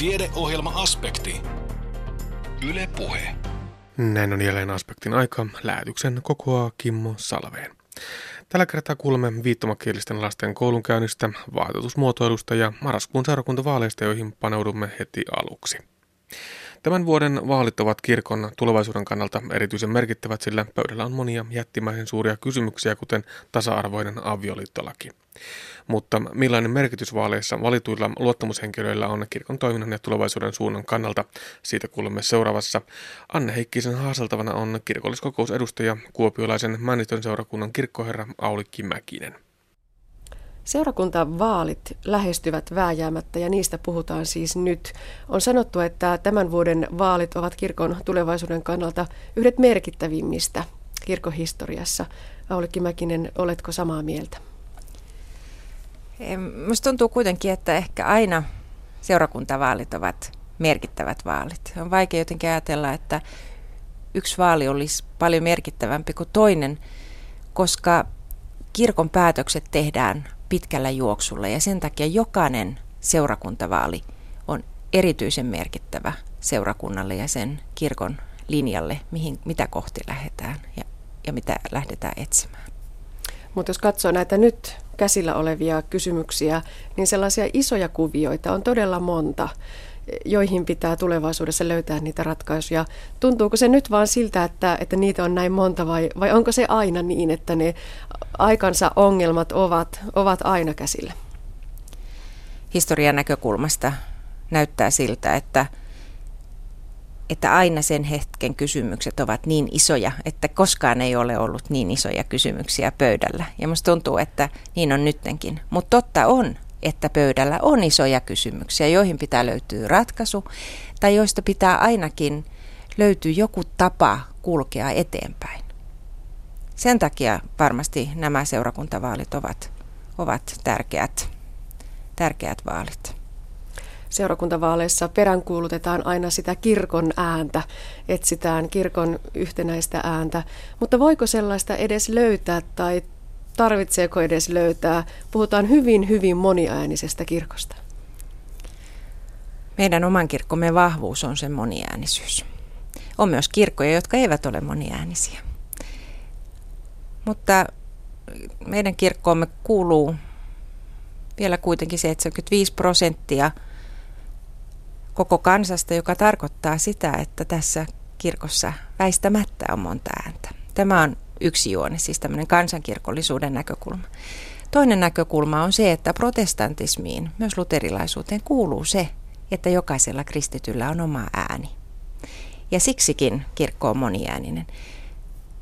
Tiedeohjelma-aspekti. Yle Puhe. Näin on jälleen aspektin aika. Lähetyksen kokoaa Kimmo Salveen. Tällä kertaa kuulemme viittomakielisten lasten koulunkäynnistä, vaatetusmuotoilusta ja marraskuun seurakuntavaaleista, joihin paneudumme heti aluksi. Tämän vuoden vaalit ovat kirkon tulevaisuuden kannalta erityisen merkittävät, sillä pöydällä on monia jättimäisen suuria kysymyksiä, kuten tasa-arvoinen avioliittolaki. Mutta millainen merkitys vaaleissa valituilla luottamushenkilöillä on kirkon toiminnan ja tulevaisuuden suunnan kannalta, siitä kuulemme seuraavassa. Anne Heikkisen haaseltavana on kirkolliskokousedustaja Kuopiolaisen Männistön seurakunnan kirkkoherra Aulikki Mäkinen. Seurakuntavaalit lähestyvät vääjäämättä ja niistä puhutaan siis nyt. On sanottu, että tämän vuoden vaalit ovat kirkon tulevaisuuden kannalta yhdet merkittävimmistä kirkohistoriassa. Aulikki Mäkinen, oletko samaa mieltä? Minusta tuntuu kuitenkin, että ehkä aina seurakuntavaalit ovat merkittävät vaalit. On vaikea jotenkin ajatella, että yksi vaali olisi paljon merkittävämpi kuin toinen, koska kirkon päätökset tehdään pitkällä juoksulla ja sen takia jokainen seurakuntavaali on erityisen merkittävä seurakunnalle ja sen kirkon linjalle, mihin, mitä kohti lähdetään ja, ja mitä lähdetään etsimään. Mutta jos katsoo näitä nyt käsillä olevia kysymyksiä, niin sellaisia isoja kuvioita on todella monta, joihin pitää tulevaisuudessa löytää niitä ratkaisuja. Tuntuuko se nyt vaan siltä, että, että niitä on näin monta vai, vai onko se aina niin, että ne aikansa ongelmat ovat, ovat aina käsillä? Historian näkökulmasta näyttää siltä, että – että aina sen hetken kysymykset ovat niin isoja, että koskaan ei ole ollut niin isoja kysymyksiä pöydällä. Ja musta tuntuu, että niin on nyttenkin. Mutta totta on, että pöydällä on isoja kysymyksiä, joihin pitää löytyä ratkaisu, tai joista pitää ainakin löytyä joku tapa kulkea eteenpäin. Sen takia varmasti nämä seurakuntavaalit ovat, ovat tärkeät, tärkeät vaalit seurakuntavaaleissa peräänkuulutetaan aina sitä kirkon ääntä, etsitään kirkon yhtenäistä ääntä. Mutta voiko sellaista edes löytää tai tarvitseeko edes löytää? Puhutaan hyvin, hyvin moniäänisestä kirkosta. Meidän oman kirkkomme vahvuus on se moniäänisyys. On myös kirkkoja, jotka eivät ole moniäänisiä. Mutta meidän kirkkoomme kuuluu vielä kuitenkin 75 prosenttia – koko kansasta, joka tarkoittaa sitä, että tässä kirkossa väistämättä on monta ääntä. Tämä on yksi juoni, siis tämmöinen kansankirkollisuuden näkökulma. Toinen näkökulma on se, että protestantismiin, myös luterilaisuuteen kuuluu se, että jokaisella kristityllä on oma ääni. Ja siksikin kirkko on moniääninen.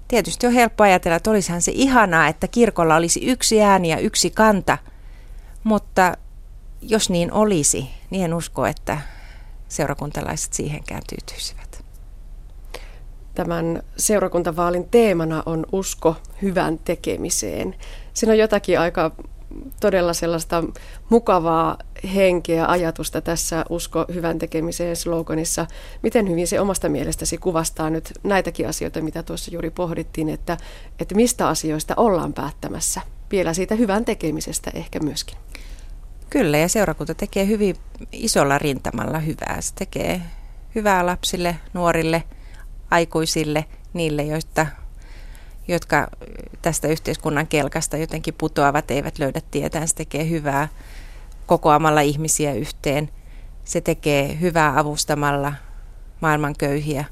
Tietysti on helppo ajatella, että olisihan se ihanaa, että kirkolla olisi yksi ääni ja yksi kanta, mutta jos niin olisi, niin en usko, että seurakuntalaiset siihenkään tyytyisivät. Tämän seurakuntavaalin teemana on usko hyvän tekemiseen. Siinä on jotakin aika todella sellaista mukavaa henkeä, ajatusta tässä usko hyvän tekemiseen sloganissa. Miten hyvin se omasta mielestäsi kuvastaa nyt näitäkin asioita, mitä tuossa juuri pohdittiin, että, että mistä asioista ollaan päättämässä? Vielä siitä hyvän tekemisestä ehkä myöskin. Kyllä, ja seurakunta tekee hyvin isolla rintamalla hyvää. Se tekee hyvää lapsille, nuorille, aikuisille, niille, joista, jotka tästä yhteiskunnan kelkasta jotenkin putoavat, eivät löydä tietään. Se tekee hyvää kokoamalla ihmisiä yhteen. Se tekee hyvää avustamalla maailman köyhiä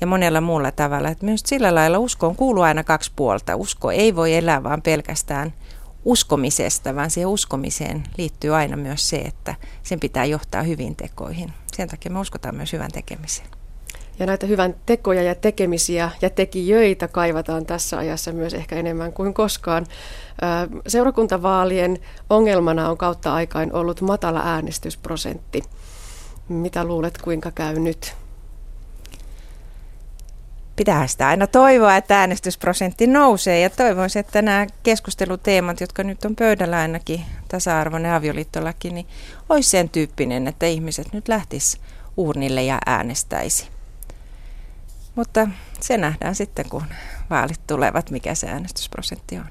ja monella muulla tavalla. Että myös sillä lailla uskoon kuuluu aina kaksi puolta. Usko ei voi elää vaan pelkästään – uskomisesta, vaan siihen uskomiseen liittyy aina myös se, että sen pitää johtaa hyvin tekoihin. Sen takia me uskotaan myös hyvän tekemiseen. Ja näitä hyvän tekoja ja tekemisiä ja tekijöitä kaivataan tässä ajassa myös ehkä enemmän kuin koskaan. Seurakuntavaalien ongelmana on kautta aikain ollut matala äänestysprosentti. Mitä luulet, kuinka käy nyt? pitää sitä aina toivoa, että äänestysprosentti nousee ja toivoisin, että nämä keskusteluteemat, jotka nyt on pöydällä ainakin, tasa-arvoinen avioliittolaki, niin olisi sen tyyppinen, että ihmiset nyt lähtis uurnille ja äänestäisi. Mutta se nähdään sitten, kun vaalit tulevat, mikä se äänestysprosentti on.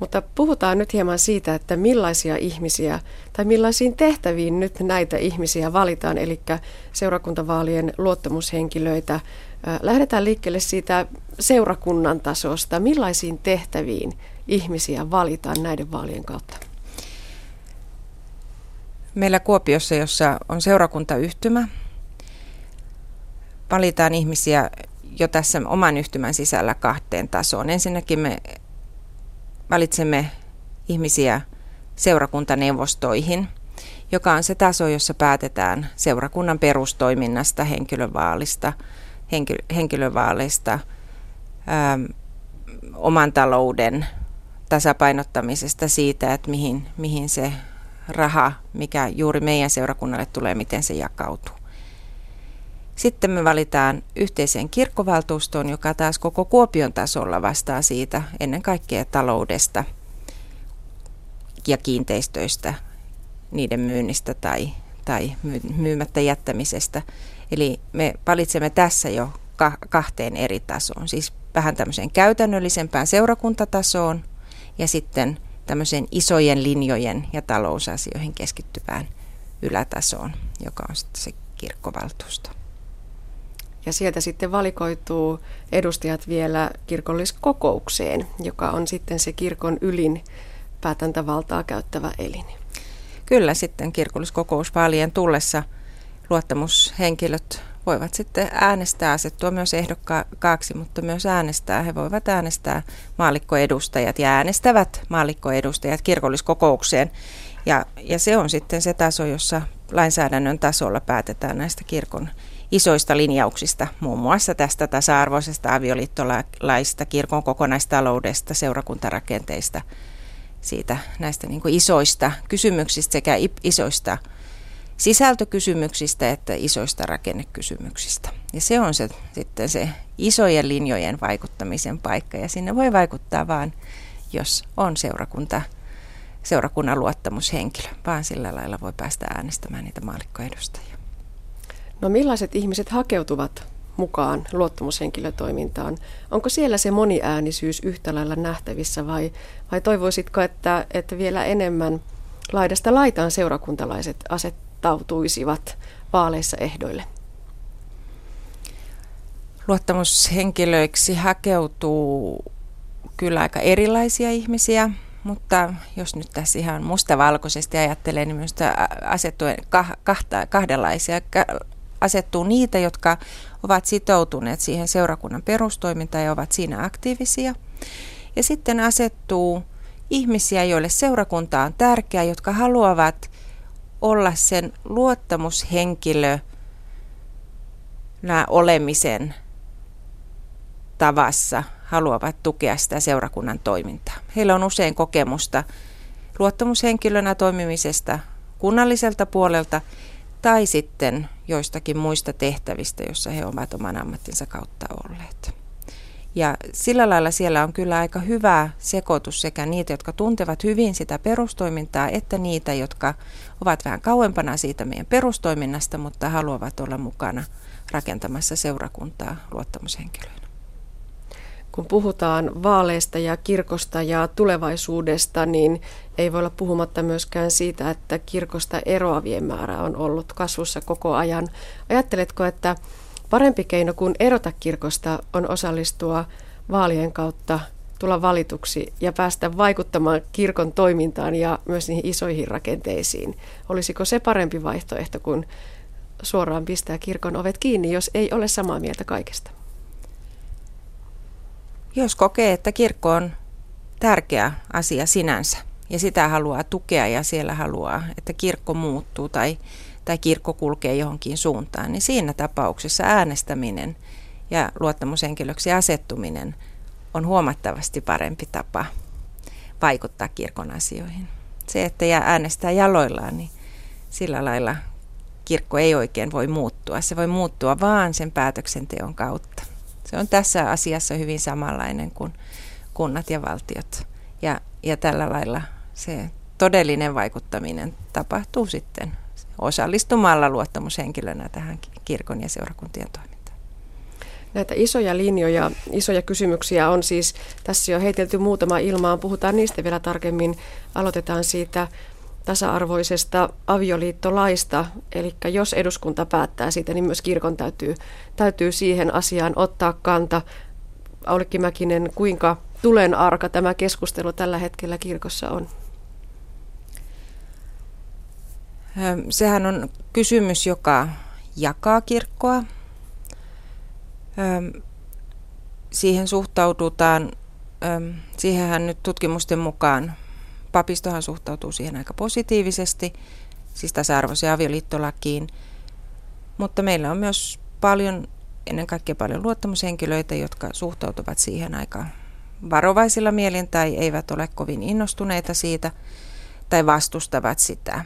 Mutta puhutaan nyt hieman siitä, että millaisia ihmisiä tai millaisiin tehtäviin nyt näitä ihmisiä valitaan, eli seurakuntavaalien luottamushenkilöitä. Lähdetään liikkeelle siitä seurakunnan tasosta. Millaisiin tehtäviin ihmisiä valitaan näiden vaalien kautta? Meillä Kuopiossa, jossa on seurakuntayhtymä, valitaan ihmisiä jo tässä oman yhtymän sisällä kahteen tasoon. Ensinnäkin me valitsemme ihmisiä seurakuntaneuvostoihin, joka on se taso, jossa päätetään seurakunnan perustoiminnasta, henkilövaalista, henkilö, henkilövaaleista, ähm, oman talouden tasapainottamisesta siitä, että mihin, mihin se raha, mikä juuri meidän seurakunnalle tulee, miten se jakautuu. Sitten me valitaan yhteiseen kirkkovaltuustoon, joka taas koko Kuopion tasolla vastaa siitä ennen kaikkea taloudesta ja kiinteistöistä, niiden myynnistä tai, tai myymättä jättämisestä. Eli me valitsemme tässä jo kahteen eri tasoon, siis vähän tämmöiseen käytännöllisempään seurakuntatasoon ja sitten tämmöiseen isojen linjojen ja talousasioihin keskittyvään ylätasoon, joka on sitten se kirkkovaltuusto. Ja sieltä sitten valikoituu edustajat vielä kirkolliskokoukseen, joka on sitten se kirkon ylin päätäntävaltaa käyttävä elin. Kyllä sitten kirkolliskokousvaalien tullessa luottamushenkilöt voivat sitten äänestää, asettua myös ehdokkaaksi, mutta myös äänestää. He voivat äänestää maallikkoedustajat ja äänestävät maallikkoedustajat kirkolliskokoukseen. Ja, ja se on sitten se taso, jossa lainsäädännön tasolla päätetään näistä kirkon isoista linjauksista, muun muassa tästä tasa-arvoisesta avioliittolaista, kirkon kokonaistaloudesta, seurakuntarakenteista, siitä näistä niin kuin isoista kysymyksistä sekä isoista sisältökysymyksistä että isoista rakennekysymyksistä. Ja se on se, sitten se isojen linjojen vaikuttamisen paikka ja sinne voi vaikuttaa vain, jos on seurakunta, seurakunnan luottamushenkilö, vaan sillä lailla voi päästä äänestämään niitä maalikkoedustajia. No millaiset ihmiset hakeutuvat mukaan luottamushenkilötoimintaan? Onko siellä se moniäänisyys yhtä lailla nähtävissä vai, vai toivoisitko, että, että vielä enemmän laidasta laitaan seurakuntalaiset asettautuisivat vaaleissa ehdoille? Luottamushenkilöiksi hakeutuu kyllä aika erilaisia ihmisiä, mutta jos nyt tässä ihan mustavalkoisesti ajattelee, niin minusta asettuu kahta, kahdenlaisia asettuu niitä, jotka ovat sitoutuneet siihen seurakunnan perustoimintaan ja ovat siinä aktiivisia. Ja sitten asettuu ihmisiä, joille seurakunta on tärkeä, jotka haluavat olla sen luottamushenkilö olemisen tavassa, haluavat tukea sitä seurakunnan toimintaa. Heillä on usein kokemusta luottamushenkilönä toimimisesta kunnalliselta puolelta tai sitten joistakin muista tehtävistä, joissa he ovat oman ammattinsa kautta olleet. Ja sillä lailla siellä on kyllä aika hyvä sekoitus sekä niitä, jotka tuntevat hyvin sitä perustoimintaa, että niitä, jotka ovat vähän kauempana siitä meidän perustoiminnasta, mutta haluavat olla mukana rakentamassa seurakuntaa luottamushenkilöinä kun puhutaan vaaleista ja kirkosta ja tulevaisuudesta, niin ei voi olla puhumatta myöskään siitä, että kirkosta eroavien määrä on ollut kasvussa koko ajan. Ajatteletko, että parempi keino kuin erota kirkosta on osallistua vaalien kautta tulla valituksi ja päästä vaikuttamaan kirkon toimintaan ja myös niihin isoihin rakenteisiin. Olisiko se parempi vaihtoehto kuin suoraan pistää kirkon ovet kiinni, jos ei ole samaa mieltä kaikesta? Jos kokee, että kirkko on tärkeä asia sinänsä ja sitä haluaa tukea ja siellä haluaa, että kirkko muuttuu tai, tai kirkko kulkee johonkin suuntaan, niin siinä tapauksessa äänestäminen ja luottamushenkilöksi asettuminen on huomattavasti parempi tapa vaikuttaa kirkon asioihin. Se, että äänestää jaloillaan, niin sillä lailla kirkko ei oikein voi muuttua. Se voi muuttua vaan sen päätöksenteon kautta. Se on tässä asiassa hyvin samanlainen kuin kunnat ja valtiot. Ja, ja tällä lailla se todellinen vaikuttaminen tapahtuu sitten osallistumalla luottamushenkilönä tähän kirkon ja seurakuntien toimintaan. Näitä isoja linjoja, isoja kysymyksiä on siis tässä jo heitelty muutama ilmaan. Puhutaan niistä vielä tarkemmin. Aloitetaan siitä tasa-arvoisesta avioliittolaista. Eli jos eduskunta päättää siitä, niin myös kirkon täytyy, täytyy siihen asiaan ottaa kanta. Aulikki Mäkinen, kuinka tulen arka tämä keskustelu tällä hetkellä kirkossa on? Sehän on kysymys, joka jakaa kirkkoa. Siihen suhtaudutaan, siihenhän nyt tutkimusten mukaan papistohan suhtautuu siihen aika positiivisesti, siis tasa-arvoiseen avioliittolakiin. Mutta meillä on myös paljon, ennen kaikkea paljon luottamushenkilöitä, jotka suhtautuvat siihen aika varovaisilla mielin tai eivät ole kovin innostuneita siitä tai vastustavat sitä.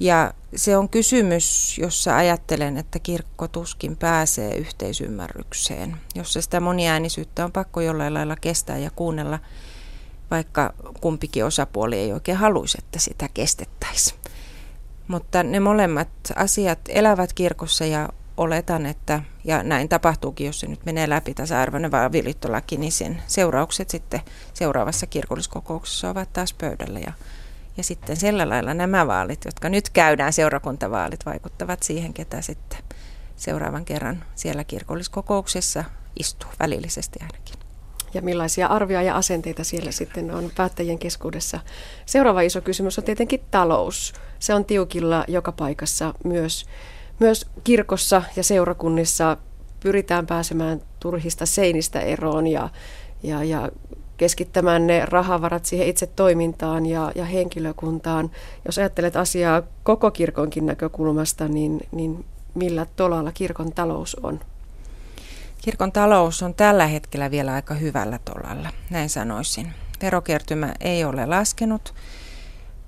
Ja se on kysymys, jossa ajattelen, että kirkko tuskin pääsee yhteisymmärrykseen, jossa sitä moniäänisyyttä on pakko jollain lailla kestää ja kuunnella, vaikka kumpikin osapuoli ei oikein haluaisi, että sitä kestettäisiin. Mutta ne molemmat asiat elävät kirkossa ja oletan, että, ja näin tapahtuukin, jos se nyt menee läpi tasa-arvoinen avioliittolaki, niin sen seuraukset sitten seuraavassa kirkolliskokouksessa ovat taas pöydällä. Ja ja sitten sillä lailla nämä vaalit, jotka nyt käydään, seurakuntavaalit, vaikuttavat siihen, ketä sitten seuraavan kerran siellä kirkolliskokouksessa istuu, välillisesti ainakin. Ja millaisia arvioja ja asenteita siellä sitten on päättäjien keskuudessa. Seuraava iso kysymys on tietenkin talous. Se on tiukilla joka paikassa, myös, myös kirkossa ja seurakunnissa pyritään pääsemään turhista seinistä eroon ja, ja, ja keskittämään ne rahavarat siihen itse toimintaan ja, ja henkilökuntaan. Jos ajattelet asiaa koko kirkonkin näkökulmasta, niin, niin millä tolalla kirkon talous on? Kirkon talous on tällä hetkellä vielä aika hyvällä tolalla, näin sanoisin. Verokertymä ei ole laskenut,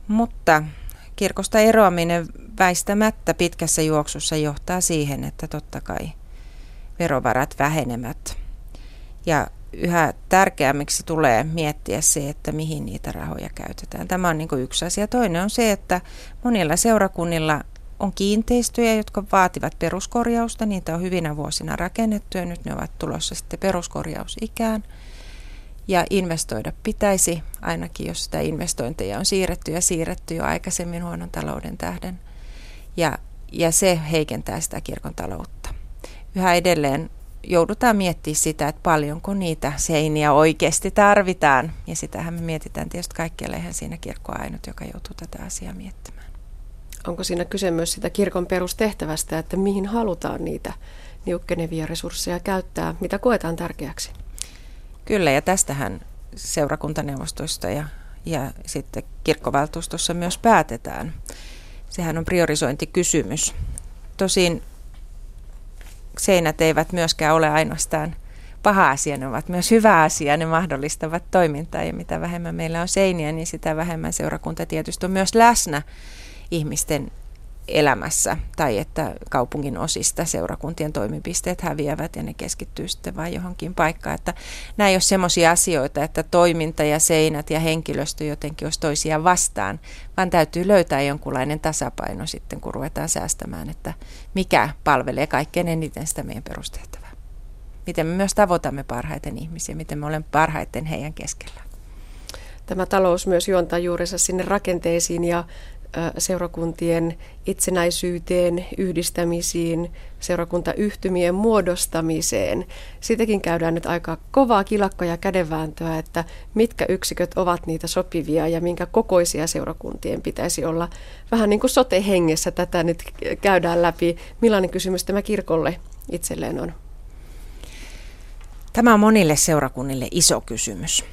mutta kirkosta eroaminen väistämättä pitkässä juoksussa johtaa siihen, että totta kai verovarat vähenemät. Ja yhä tärkeämmiksi tulee miettiä se, että mihin niitä rahoja käytetään. Tämä on niin yksi asia. Toinen on se, että monilla seurakunnilla on kiinteistöjä, jotka vaativat peruskorjausta. Niitä on hyvinä vuosina rakennettu ja nyt ne ovat tulossa sitten peruskorjausikään. Ja investoida pitäisi, ainakin jos sitä investointeja on siirretty ja siirretty jo aikaisemmin huonon talouden tähden. Ja, ja se heikentää sitä kirkon taloutta. Yhä edelleen joudutaan miettimään sitä, että paljonko niitä seiniä oikeasti tarvitaan. Ja sitähän me mietitään tietysti kaikkialla, eihän siinä kirkko ainut, joka joutuu tätä asiaa miettimään. Onko siinä kyse myös sitä kirkon perustehtävästä, että mihin halutaan niitä niukkenevia resursseja käyttää, mitä koetaan tärkeäksi? Kyllä, ja tästähän seurakuntaneuvostoista ja, ja sitten kirkkovaltuustossa myös päätetään. Sehän on priorisointikysymys. Tosin seinät eivät myöskään ole ainoastaan paha asia, ne ovat myös hyvä asia, ne mahdollistavat toimintaa ja mitä vähemmän meillä on seiniä, niin sitä vähemmän seurakunta tietysti on myös läsnä ihmisten elämässä tai että kaupungin osista seurakuntien toimipisteet häviävät ja ne keskittyy sitten vain johonkin paikkaan. Että nämä ei ole sellaisia asioita, että toiminta ja seinät ja henkilöstö jotenkin olisi toisia vastaan, vaan täytyy löytää jonkunlainen tasapaino sitten, kun ruvetaan säästämään, että mikä palvelee kaikkein eniten sitä meidän perustehtävää. Miten me myös tavoitamme parhaiten ihmisiä, miten me olemme parhaiten heidän keskellä. Tämä talous myös juontaa juurensa sinne rakenteisiin ja seurakuntien itsenäisyyteen, yhdistämisiin, seurakuntayhtymien muodostamiseen. Siitäkin käydään nyt aika kovaa kilakkoja kädenvääntöä, että mitkä yksiköt ovat niitä sopivia ja minkä kokoisia seurakuntien pitäisi olla. Vähän niin kuin sote-hengessä tätä nyt käydään läpi. Millainen kysymys tämä kirkolle itselleen on? Tämä on monille seurakunnille iso kysymys.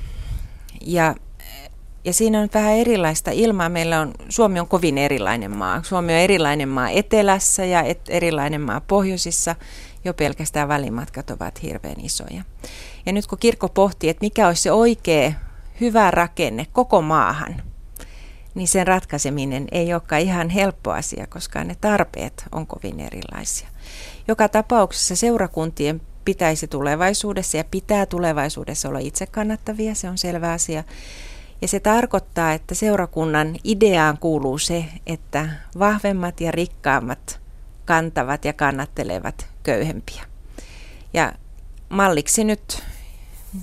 Ja ja siinä on vähän erilaista ilmaa. Meillä on, Suomi on kovin erilainen maa. Suomi on erilainen maa etelässä ja et, erilainen maa pohjoisissa. Jo pelkästään välimatkat ovat hirveän isoja. Ja nyt kun kirkko pohtii, että mikä olisi se oikea hyvä rakenne koko maahan, niin sen ratkaiseminen ei olekaan ihan helppo asia, koska ne tarpeet on kovin erilaisia. Joka tapauksessa seurakuntien pitäisi tulevaisuudessa ja pitää tulevaisuudessa olla itse kannattavia, se on selvä asia. Ja se tarkoittaa, että seurakunnan ideaan kuuluu se, että vahvemmat ja rikkaammat kantavat ja kannattelevat köyhempiä. Ja malliksi nyt,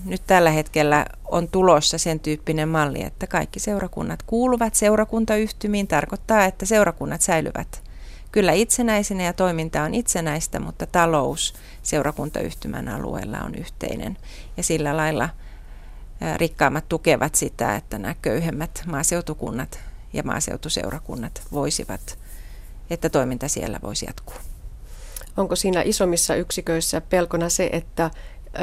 nyt tällä hetkellä on tulossa sen tyyppinen malli, että kaikki seurakunnat kuuluvat seurakuntayhtymiin. Tarkoittaa, että seurakunnat säilyvät kyllä itsenäisenä ja toiminta on itsenäistä, mutta talous seurakuntayhtymän alueella on yhteinen. Ja sillä lailla rikkaammat tukevat sitä, että nämä köyhemmät maaseutukunnat ja maaseutuseurakunnat voisivat, että toiminta siellä voisi jatkuu. Onko siinä isommissa yksiköissä pelkona se, että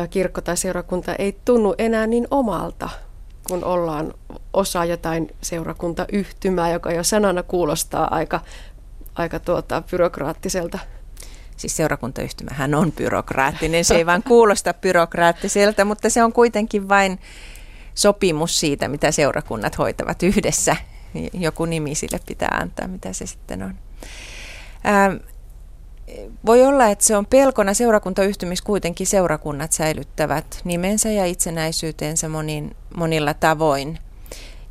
kirkko tai seurakunta ei tunnu enää niin omalta, kun ollaan osa jotain seurakuntayhtymää, joka jo sanana kuulostaa aika, aika tuota, byrokraattiselta? Siis seurakuntayhtymähän on byrokraattinen, se ei vaan kuulosta byrokraattiselta, mutta se on kuitenkin vain sopimus siitä, mitä seurakunnat hoitavat yhdessä. Joku nimi sille pitää antaa, mitä se sitten on. Ähm, voi olla, että se on pelkona seurakuntayhtymissä kuitenkin seurakunnat säilyttävät nimensä ja itsenäisyytensä monin, monilla tavoin.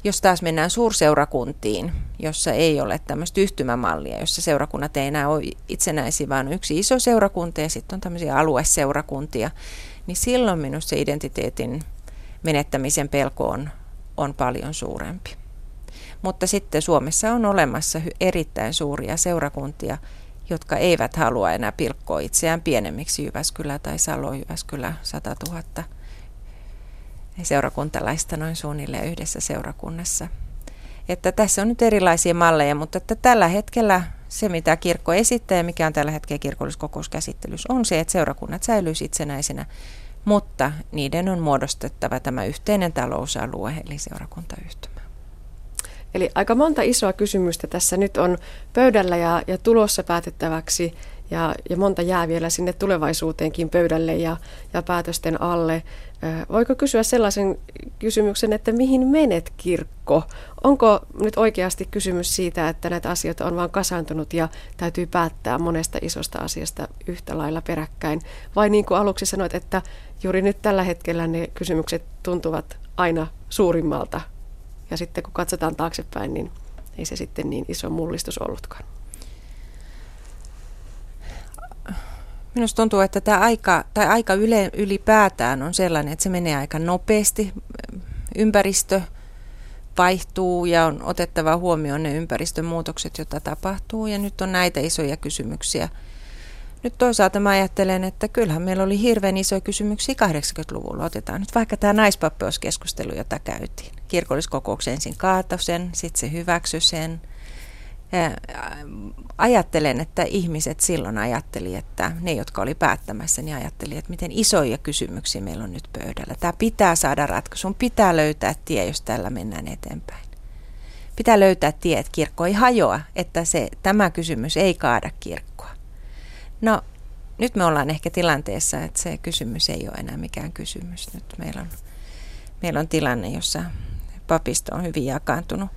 Jos taas mennään suurseurakuntiin, jossa ei ole tämmöistä yhtymämallia, jossa seurakunnat ei enää ole itsenäisiä, vaan yksi iso seurakunta ja sitten on tämmöisiä alueseurakuntia, niin silloin minusta se identiteetin menettämisen pelko on, on paljon suurempi. Mutta sitten Suomessa on olemassa erittäin suuria seurakuntia, jotka eivät halua enää pilkkoa itseään pienemmiksi Jyväskylä tai Salo Jyväskylä 100 000 seurakuntalaista noin suunnilleen yhdessä seurakunnassa. Että tässä on nyt erilaisia malleja, mutta että tällä hetkellä se, mitä kirkko esittää ja mikä on tällä hetkellä kirkolliskokouskäsittelyssä, on se, että seurakunnat säilyisivät itsenäisenä, mutta niiden on muodostettava tämä yhteinen talousalue, eli seurakuntayhtymä. Eli aika monta isoa kysymystä tässä nyt on pöydällä ja, ja tulossa päätettäväksi ja, ja monta jää vielä sinne tulevaisuuteenkin pöydälle ja, ja päätösten alle. Voiko kysyä sellaisen kysymyksen, että mihin menet kirkko? Onko nyt oikeasti kysymys siitä, että näitä asioita on vain kasaantunut ja täytyy päättää monesta isosta asiasta yhtä lailla peräkkäin? Vai niin kuin aluksi sanoit, että juuri nyt tällä hetkellä ne kysymykset tuntuvat aina suurimmalta ja sitten kun katsotaan taaksepäin, niin ei se sitten niin iso mullistus ollutkaan. Minusta tuntuu, että tämä aika, tai aika yle, ylipäätään on sellainen, että se menee aika nopeasti. Ympäristö vaihtuu ja on otettava huomioon ne ympäristön muutokset, joita tapahtuu. Ja nyt on näitä isoja kysymyksiä. Nyt toisaalta mä ajattelen, että kyllähän meillä oli hirveän isoja kysymyksiä 80-luvulla. Otetaan nyt vaikka tämä naispappeus-keskustelu, jota käytiin. Kirkolliskokouksen ensin kaatoi sen, sitten se hyväksyi sen – ajattelen, että ihmiset silloin ajatteli, että ne, jotka oli päättämässä, niin ajatteli, että miten isoja kysymyksiä meillä on nyt pöydällä. Tämä pitää saada ratkaisun, pitää löytää tie, jos tällä mennään eteenpäin. Pitää löytää tie, että kirkko ei hajoa, että se, tämä kysymys ei kaada kirkkoa. No, nyt me ollaan ehkä tilanteessa, että se kysymys ei ole enää mikään kysymys. Nyt meillä on, meillä on tilanne, jossa papisto on hyvin jakaantunut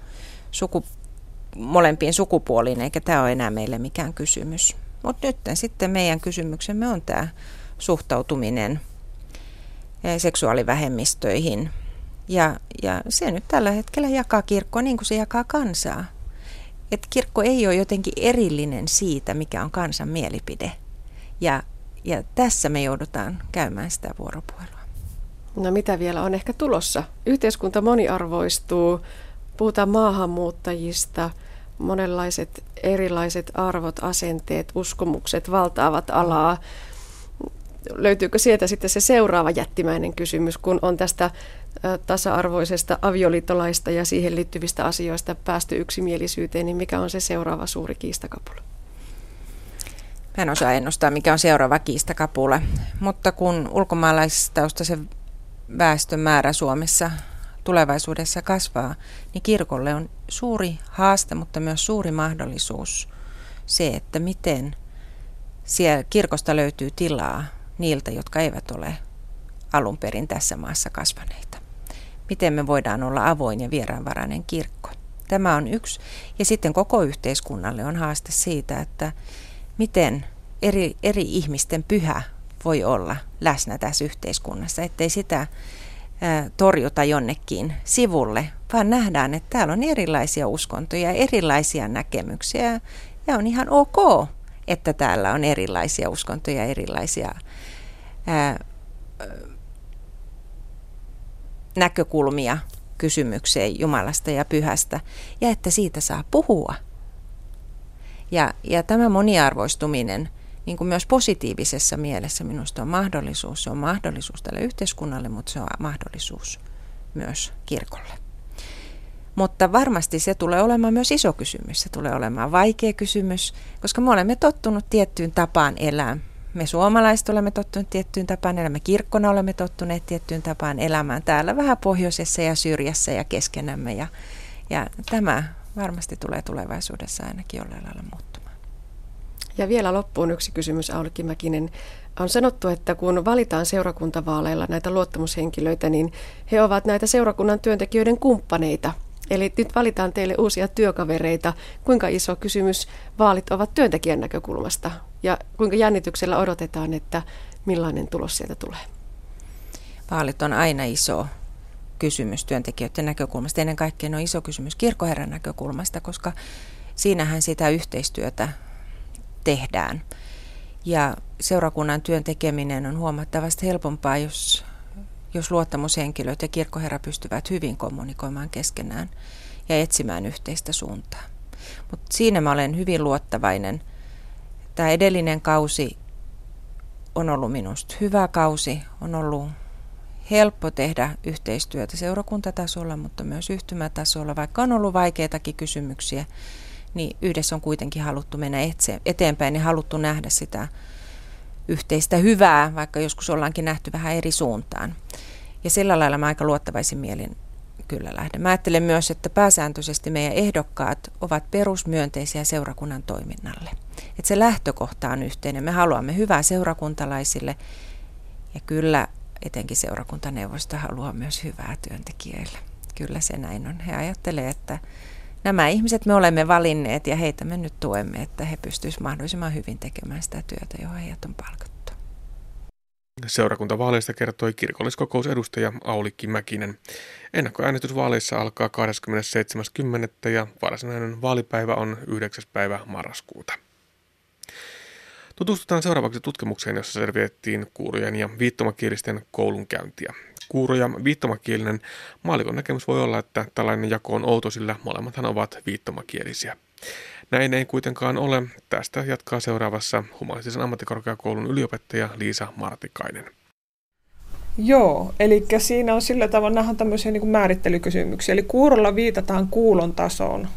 sukupuolella molempiin sukupuoliin, eikä tämä ole enää meille mikään kysymys. Mutta nyt sitten meidän kysymyksemme on tämä suhtautuminen eh, seksuaalivähemmistöihin. Ja, ja se nyt tällä hetkellä jakaa kirkkoa niin kuin se jakaa kansaa. Että kirkko ei ole jotenkin erillinen siitä, mikä on kansan mielipide. Ja, ja tässä me joudutaan käymään sitä vuoropuhelua. No mitä vielä on ehkä tulossa? Yhteiskunta moniarvoistuu, puhutaan maahanmuuttajista, monenlaiset erilaiset arvot, asenteet, uskomukset valtaavat alaa. Löytyykö sieltä sitten se seuraava jättimäinen kysymys, kun on tästä tasa-arvoisesta avioliittolaista ja siihen liittyvistä asioista päästy yksimielisyyteen, niin mikä on se seuraava suuri kiistakapula? Mä en osaa ennustaa, mikä on seuraava kiistakapula, mutta kun ulkomaalaistaustaisen väestön määrä Suomessa tulevaisuudessa kasvaa, niin kirkolle on suuri haaste, mutta myös suuri mahdollisuus se, että miten siellä kirkosta löytyy tilaa niiltä, jotka eivät ole alun perin tässä maassa kasvaneita. Miten me voidaan olla avoin ja vieraanvarainen kirkko. Tämä on yksi. Ja sitten koko yhteiskunnalle on haaste siitä, että miten eri, eri ihmisten pyhä voi olla läsnä tässä yhteiskunnassa, ettei sitä torjuta jonnekin sivulle, vaan nähdään, että täällä on erilaisia uskontoja, erilaisia näkemyksiä ja on ihan ok, että täällä on erilaisia uskontoja, erilaisia ää, näkökulmia kysymykseen Jumalasta ja pyhästä ja että siitä saa puhua. Ja, ja tämä moniarvoistuminen niin kuin myös positiivisessa mielessä minusta on mahdollisuus. Se on mahdollisuus tälle yhteiskunnalle, mutta se on mahdollisuus myös kirkolle. Mutta varmasti se tulee olemaan myös iso kysymys. Se tulee olemaan vaikea kysymys, koska me olemme tottunut tiettyyn tapaan elää. Me suomalaiset olemme tottuneet tiettyyn tapaan elämään, me kirkkona olemme tottuneet tiettyyn tapaan elämään täällä vähän pohjoisessa ja syrjässä ja keskenämme. Ja, ja tämä varmasti tulee tulevaisuudessa ainakin jollain lailla muuttumaan. Ja vielä loppuun yksi kysymys, Aulikki Mäkinen. On sanottu, että kun valitaan seurakuntavaaleilla näitä luottamushenkilöitä, niin he ovat näitä seurakunnan työntekijöiden kumppaneita – Eli nyt valitaan teille uusia työkavereita. Kuinka iso kysymys vaalit ovat työntekijän näkökulmasta ja kuinka jännityksellä odotetaan, että millainen tulos sieltä tulee? Vaalit on aina iso kysymys työntekijöiden näkökulmasta. Ennen kaikkea on iso kysymys kirkkoherran näkökulmasta, koska siinähän sitä yhteistyötä tehdään. Ja seurakunnan työn tekeminen on huomattavasti helpompaa, jos jos luottamushenkilöt ja kirkkoherra pystyvät hyvin kommunikoimaan keskenään ja etsimään yhteistä suuntaa. Mutta siinä mä olen hyvin luottavainen. Tämä edellinen kausi on ollut minusta hyvä kausi, on ollut helppo tehdä yhteistyötä seurakuntatasolla, mutta myös yhtymätasolla, vaikka on ollut vaikeitakin kysymyksiä, niin yhdessä on kuitenkin haluttu mennä eteenpäin ja haluttu nähdä sitä yhteistä hyvää, vaikka joskus ollaankin nähty vähän eri suuntaan. Ja sillä lailla mä aika luottavaisin mielin kyllä lähden. Mä ajattelen myös, että pääsääntöisesti meidän ehdokkaat ovat perusmyönteisiä seurakunnan toiminnalle. Että se lähtökohta on yhteinen. Me haluamme hyvää seurakuntalaisille ja kyllä etenkin seurakuntaneuvosto haluaa myös hyvää työntekijöille. Kyllä se näin on. He ajattelee, että nämä ihmiset me olemme valinneet ja heitä me nyt tuemme, että he pystyisivät mahdollisimman hyvin tekemään sitä työtä, johon heidät on palkattu. Seurakuntavaaleista kertoi kirkolliskokousedustaja Aulikki Mäkinen. Ennakkoäänestys vaaleissa alkaa 27.10. ja varsinainen vaalipäivä on 9. päivä marraskuuta. Tutustutaan seuraavaksi tutkimukseen, jossa selvitettiin kuurojen ja viittomakielisten koulunkäyntiä. Kuuro- ja viittomakielinen maalikon näkemys voi olla, että tällainen jako on outo, sillä molemmathan ovat viittomakielisiä. Näin ei kuitenkaan ole. Tästä jatkaa seuraavassa humanistisen ammattikorkeakoulun yliopettaja Liisa Martikainen. Joo, eli siinä on sillä tavalla, nämä on tämmöisiä niin määrittelykysymyksiä. Eli kuurolla viitataan kuulon tasoon.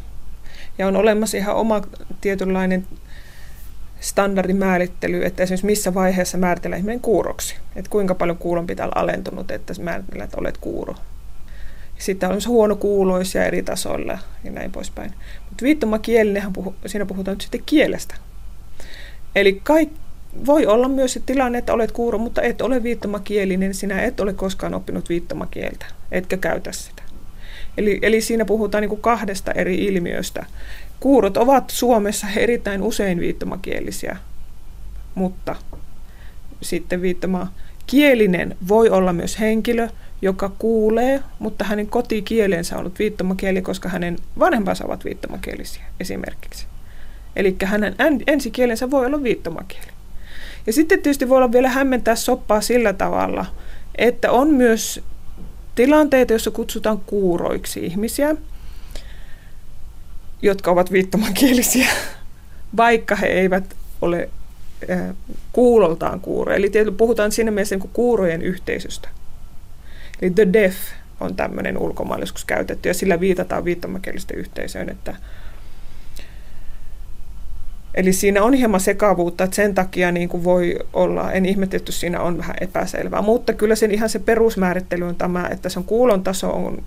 Ja on olemassa ihan oma tietynlainen standardimäärittely, että esimerkiksi missä vaiheessa määritellään ihminen kuuroksi. Että kuinka paljon kuulon pitää olla alentunut, että määritellään, että olet kuuro. Sitten on huonokuuloisia eri tasoilla ja näin poispäin. Mutta viittomakielinenhän puhu, siinä puhutaan nyt sitten kielestä. Eli kaik, voi olla myös se tilanne, että olet kuuro, mutta et ole viittomakielinen, sinä et ole koskaan oppinut viittomakieltä, etkä käytä sitä. Eli, eli siinä puhutaan niin kahdesta eri ilmiöstä. Kuurot ovat Suomessa erittäin usein viittomakielisiä, mutta sitten viittomakielinen voi olla myös henkilö, joka kuulee, mutta hänen kotikielensä on ollut viittomakieli, koska hänen vanhempansa ovat viittomakielisiä esimerkiksi. Eli hänen ensikielensä voi olla viittomakieli. Ja sitten tietysti voi olla vielä hämmentää soppaa sillä tavalla, että on myös tilanteita, joissa kutsutaan kuuroiksi ihmisiä, jotka ovat viittomakielisiä, vaikka he eivät ole kuuloltaan kuuroja. Eli puhutaan siinä mielessä niin kuurojen yhteisöstä. Eli The Deaf on tämmöinen ulkomailla joskus käytetty, ja sillä viitataan viittomakielisten yhteisöön, että Eli siinä on hieman sekavuutta, että sen takia niin kuin voi olla, en ihmettä, että siinä on vähän epäselvää, mutta kyllä sen ihan se perusmäärittely on tämä, että se on kuulon taso on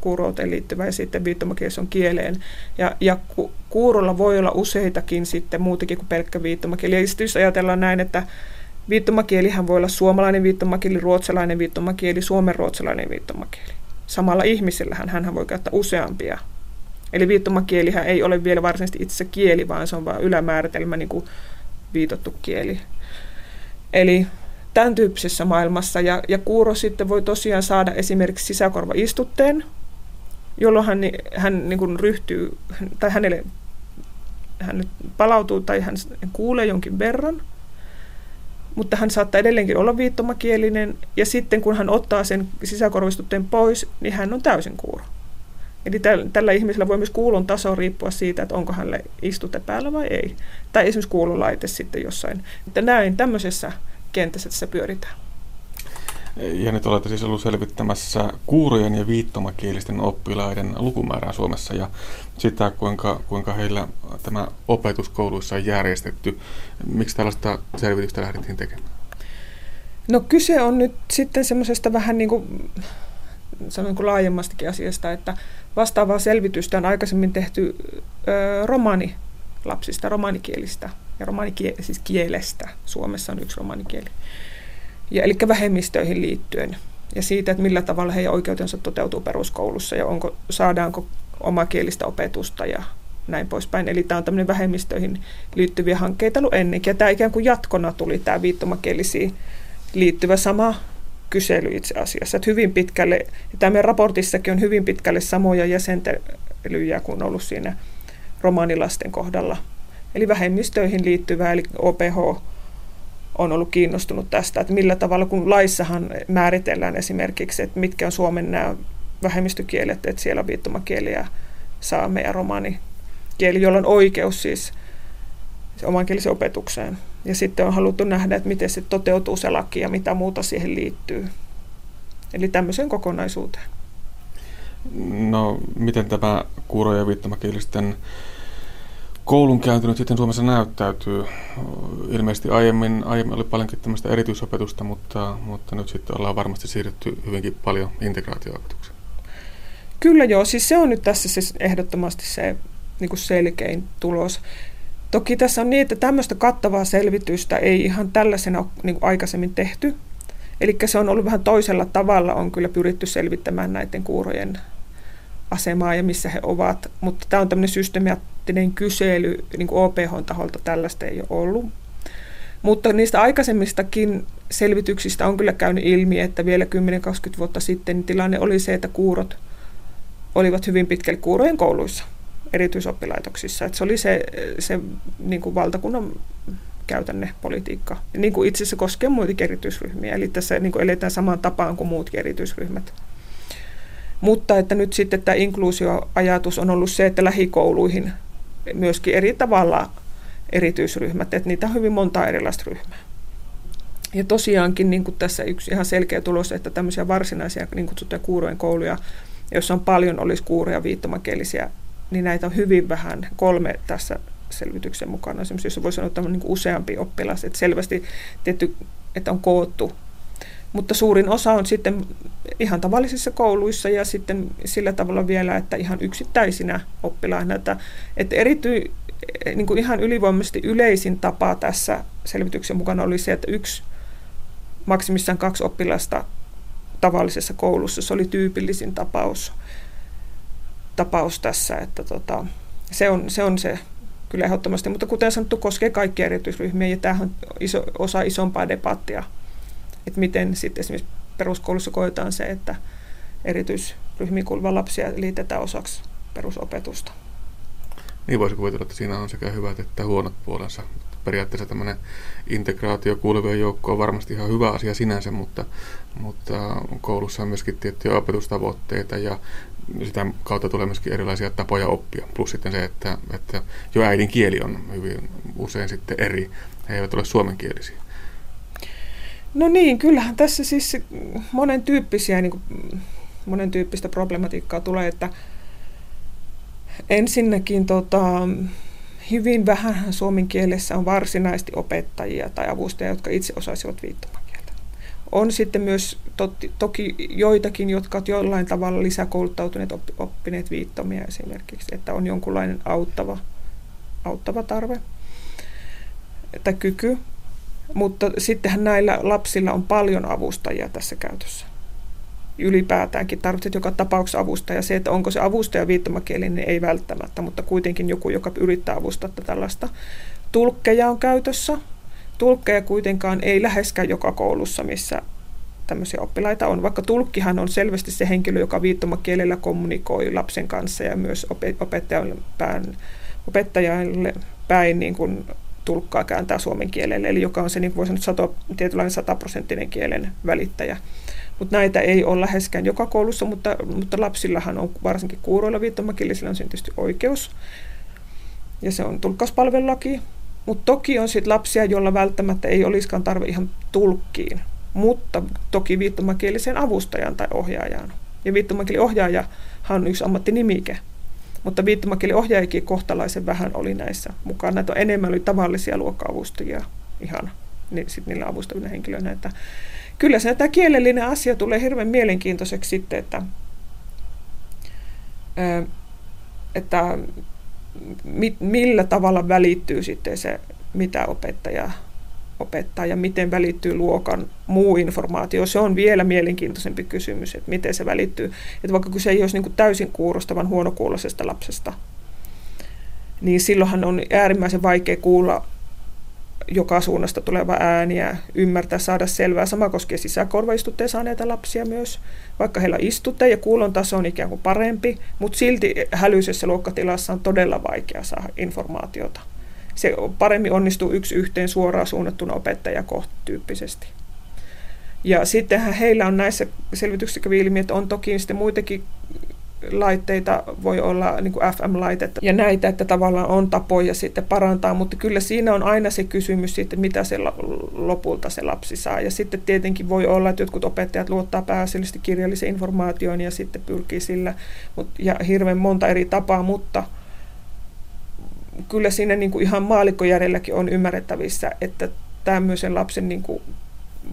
kuurouteen liittyvä ja sitten viittomakielessä on kieleen. Ja, ja ku, kuurolla voi olla useitakin sitten muutakin kuin pelkkä viittomakieli. Sitten jos ajatellaan näin, että Viittomakielihän voi olla suomalainen viittomakieli, ruotsalainen viittomakieli, suomen ruotsalainen viittomakieli. Samalla ihmisellähän hän voi käyttää useampia. Eli viittomakielihän ei ole vielä varsinaisesti itse kieli, vaan se on vain ylämääritelmä, niin kuin viitottu kieli. Eli tämän tyyppisessä maailmassa. Ja, ja kuuro sitten voi tosiaan saada esimerkiksi sisäkorvaistutteen, jolloin hän, hän niin kuin ryhtyy, tai hänelle hän palautuu tai hän kuulee jonkin verran – mutta hän saattaa edelleenkin olla viittomakielinen, ja sitten kun hän ottaa sen sisäkorvistutteen pois, niin hän on täysin kuuro. Eli tällä ihmisellä voi myös kuulon taso riippua siitä, että onko hänelle istute päällä vai ei. Tai esimerkiksi kuulolaite sitten jossain. Että näin tämmöisessä kentässä tässä pyöritään. Ja nyt olette siis ollut selvittämässä kuurojen ja viittomakielisten oppilaiden lukumäärää Suomessa ja sitä, kuinka, kuinka heillä tämä opetus kouluissa on järjestetty. Miksi tällaista selvitystä lähdettiin tekemään? No kyse on nyt sitten semmoisesta vähän niin kuin, sanon kuin laajemmastikin asiasta, että vastaavaa selvitystä on aikaisemmin tehty ö, romani lapsista, romanikielistä ja romanikielistä, siis kielestä. Suomessa on yksi romanikieli ja eli vähemmistöihin liittyen ja siitä, että millä tavalla heidän oikeutensa toteutuu peruskoulussa ja onko, saadaanko omakielistä opetusta ja näin poispäin. Eli tämä on tämmöinen vähemmistöihin liittyviä hankkeita ollut ennenkin. Ja tämä ikään kuin jatkona tuli tämä viittomakielisiin liittyvä sama kysely itse asiassa. Että hyvin pitkälle, ja tämä meidän raportissakin on hyvin pitkälle samoja jäsentelyjä kuin ollut siinä romanilasten kohdalla. Eli vähemmistöihin liittyvää, eli OPH on ollut kiinnostunut tästä, että millä tavalla, kun laissahan määritellään esimerkiksi, että mitkä on Suomen nämä vähemmistökielet, että siellä on viittomakieli ja saame ja romani kieli, jolla on oikeus siis omankielisen opetukseen. Ja sitten on haluttu nähdä, että miten se toteutuu se laki ja mitä muuta siihen liittyy. Eli tämmöiseen kokonaisuuteen. No, miten tämä kuuro- ja viittomakielisten koulunkäynti nyt sitten Suomessa näyttäytyy? Ilmeisesti aiemmin, aiemmin oli paljonkin tämmöistä erityisopetusta, mutta, mutta nyt sitten ollaan varmasti siirretty hyvinkin paljon integraatioopetukseen. Kyllä joo, siis se on nyt tässä siis ehdottomasti se niin kuin selkein tulos. Toki tässä on niin, että tämmöistä kattavaa selvitystä ei ihan tällaisena niin kuin aikaisemmin tehty. Eli se on ollut vähän toisella tavalla, on kyllä pyritty selvittämään näiden kuurojen asemaa ja missä he ovat. Mutta tämä on tämmöinen systemaattinen kysely, niin kuin OPH-taholta tällaista ei ole ollut. Mutta niistä aikaisemmistakin selvityksistä on kyllä käynyt ilmi, että vielä 10-20 vuotta sitten tilanne oli se, että kuurot olivat hyvin pitkälle kuurojen kouluissa, erityisoppilaitoksissa. Että se oli se, se niin kuin valtakunnan käytänne politiikka. Niin kuin itse asiassa koskee muitakin erityisryhmiä. Eli tässä niin kuin eletään samaan tapaan kuin muutkin erityisryhmät. Mutta että nyt sitten tämä inkluusioajatus on ollut se, että lähikouluihin myöskin eri tavalla erityisryhmät, että niitä on hyvin monta erilaista ryhmää. Ja tosiaankin niin kuin tässä yksi ihan selkeä tulos, että tämmöisiä varsinaisia niin kutsuttuja kuurojen kouluja, joissa on paljon olisi kuuroja viittomakielisiä, niin näitä on hyvin vähän, kolme tässä selvityksen mukana. Jos voi sanoa, että on niin useampi oppilas, että selvästi tietty, että on koottu mutta suurin osa on sitten ihan tavallisissa kouluissa ja sitten sillä tavalla vielä, että ihan yksittäisinä oppilaina. Että, että erity, niin kuin ihan ylivoimaisesti yleisin tapa tässä selvityksen mukana oli se, että yksi maksimissaan kaksi oppilasta tavallisessa koulussa. Se oli tyypillisin tapaus, tapaus tässä, että tota, se, on, se on se kyllä ehdottomasti. Mutta kuten sanottu, koskee kaikkia erityisryhmiä ja tämähän on iso, osa isompaa debattia että miten sitten esimerkiksi peruskoulussa koetaan se, että erityisryhmiin kuuluva lapsia liitetään osaksi perusopetusta. Niin voisi kuvitella, että siinä on sekä hyvät että huonot puolensa. Periaatteessa tämmöinen integraatio kuuluvien joukko on varmasti ihan hyvä asia sinänsä, mutta, mutta koulussa on myöskin tiettyjä opetustavoitteita ja sitä kautta tulee myöskin erilaisia tapoja oppia. Plus sitten se, että, että jo äidinkieli on hyvin usein sitten eri. He eivät ole suomenkielisiä. No niin, kyllähän tässä siis monen tyyppisiä, niin kuin, monen tyyppistä problematiikkaa tulee, että ensinnäkin tota, hyvin vähän suomen kielessä on varsinaisesti opettajia tai avustajia, jotka itse osaisivat viittomakieltä. On sitten myös totti, toki joitakin, jotka ovat jollain tavalla lisäkouluttautuneet oppineet viittomia esimerkiksi, että on jonkunlainen auttava, auttava tarve tai kyky. Mutta sittenhän näillä lapsilla on paljon avustajia tässä käytössä. Ylipäätäänkin tarvitset joka tapauksessa avustaja. Se, että onko se avustaja viittomakielinen, niin ei välttämättä, mutta kuitenkin joku, joka yrittää avustaa tällaista. Tulkkeja on käytössä. Tulkkeja kuitenkaan ei läheskään joka koulussa, missä tämmöisiä oppilaita on. Vaikka tulkkihan on selvästi se henkilö, joka viittomakielellä kommunikoi lapsen kanssa ja myös opettajalle päin, opettajalle päin niin kuin tulkkaa kääntää suomen kielelle, eli joka on se, niin voi sanoa, sato, tietynlainen sataprosenttinen kielen välittäjä. Mutta näitä ei ole läheskään joka koulussa, mutta, mutta lapsillahan on varsinkin kuuroilla viittomakielisillä on tietysti oikeus. Ja se on tulkkauspalvelulaki. Mutta toki on sitten lapsia, joilla välttämättä ei olisikaan tarve ihan tulkkiin, mutta toki viittomakielisen avustajan tai ohjaajan. Ja viittomakieliohjaajahan on yksi ammattinimike. Mutta viittomakieliohjaajakin kohtalaisen vähän oli näissä mukaan. Näitä on enemmän oli tavallisia luokka-avustajia ihan niin, sit niillä avustavina henkilöinä. Että kyllä se tämä kielellinen asia tulee hirveän mielenkiintoiseksi sitten, että, että millä tavalla välittyy sitten se, mitä opettaja opettaa ja miten välittyy luokan muu informaatio. Se on vielä mielenkiintoisempi kysymys, että miten se välittyy. Että vaikka kyse ei olisi niin täysin kuurostavan huonokuuloisesta lapsesta, niin silloinhan on äärimmäisen vaikea kuulla joka suunnasta tuleva ääniä, ymmärtää, saada selvää. Sama koskee sisäkorvaistutteen saaneita lapsia myös, vaikka heillä istutte ja kuulon taso on ikään kuin parempi, mutta silti hälyisessä luokkatilassa on todella vaikea saada informaatiota. Se paremmin onnistuu yksi yhteen suoraan suunnattuna opettaja tyyppisesti. Ja sittenhän heillä on näissä selvityksissä kävi ilmi, että on toki sitten muitakin laitteita, voi olla niin kuin FM-laitetta ja näitä, että tavallaan on tapoja sitten parantaa, mutta kyllä siinä on aina se kysymys sitten, mitä se lopulta se lapsi saa. Ja sitten tietenkin voi olla, että jotkut opettajat luottaa pääasiallisesti kirjalliseen informaatioon ja sitten pyrkii sillä, ja hirveän monta eri tapaa, mutta kyllä siinä niin kuin ihan maalikkojärjelläkin on ymmärrettävissä, että tämmöisen lapsen niin kuin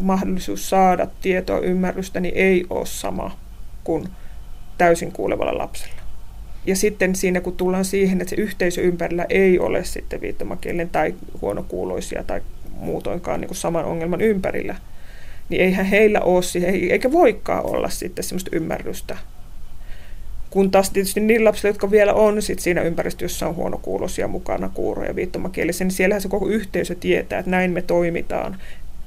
mahdollisuus saada tietoa, ymmärrystä, niin ei ole sama kuin täysin kuulevalla lapsella. Ja sitten siinä, kun tullaan siihen, että se yhteisö ympärillä ei ole sitten viittomakielen tai huonokuuloisia tai muutoinkaan niin kuin saman ongelman ympärillä, niin eihän heillä ole siihen, eikä voikaan olla sitten semmoista ymmärrystä. Kun taas tietysti niin lapsilla, jotka vielä on sit siinä ympäristössä on huonokuuloisia mukana, kuuroja, viittomakielisiä, niin siellähän se koko yhteisö tietää, että näin me toimitaan.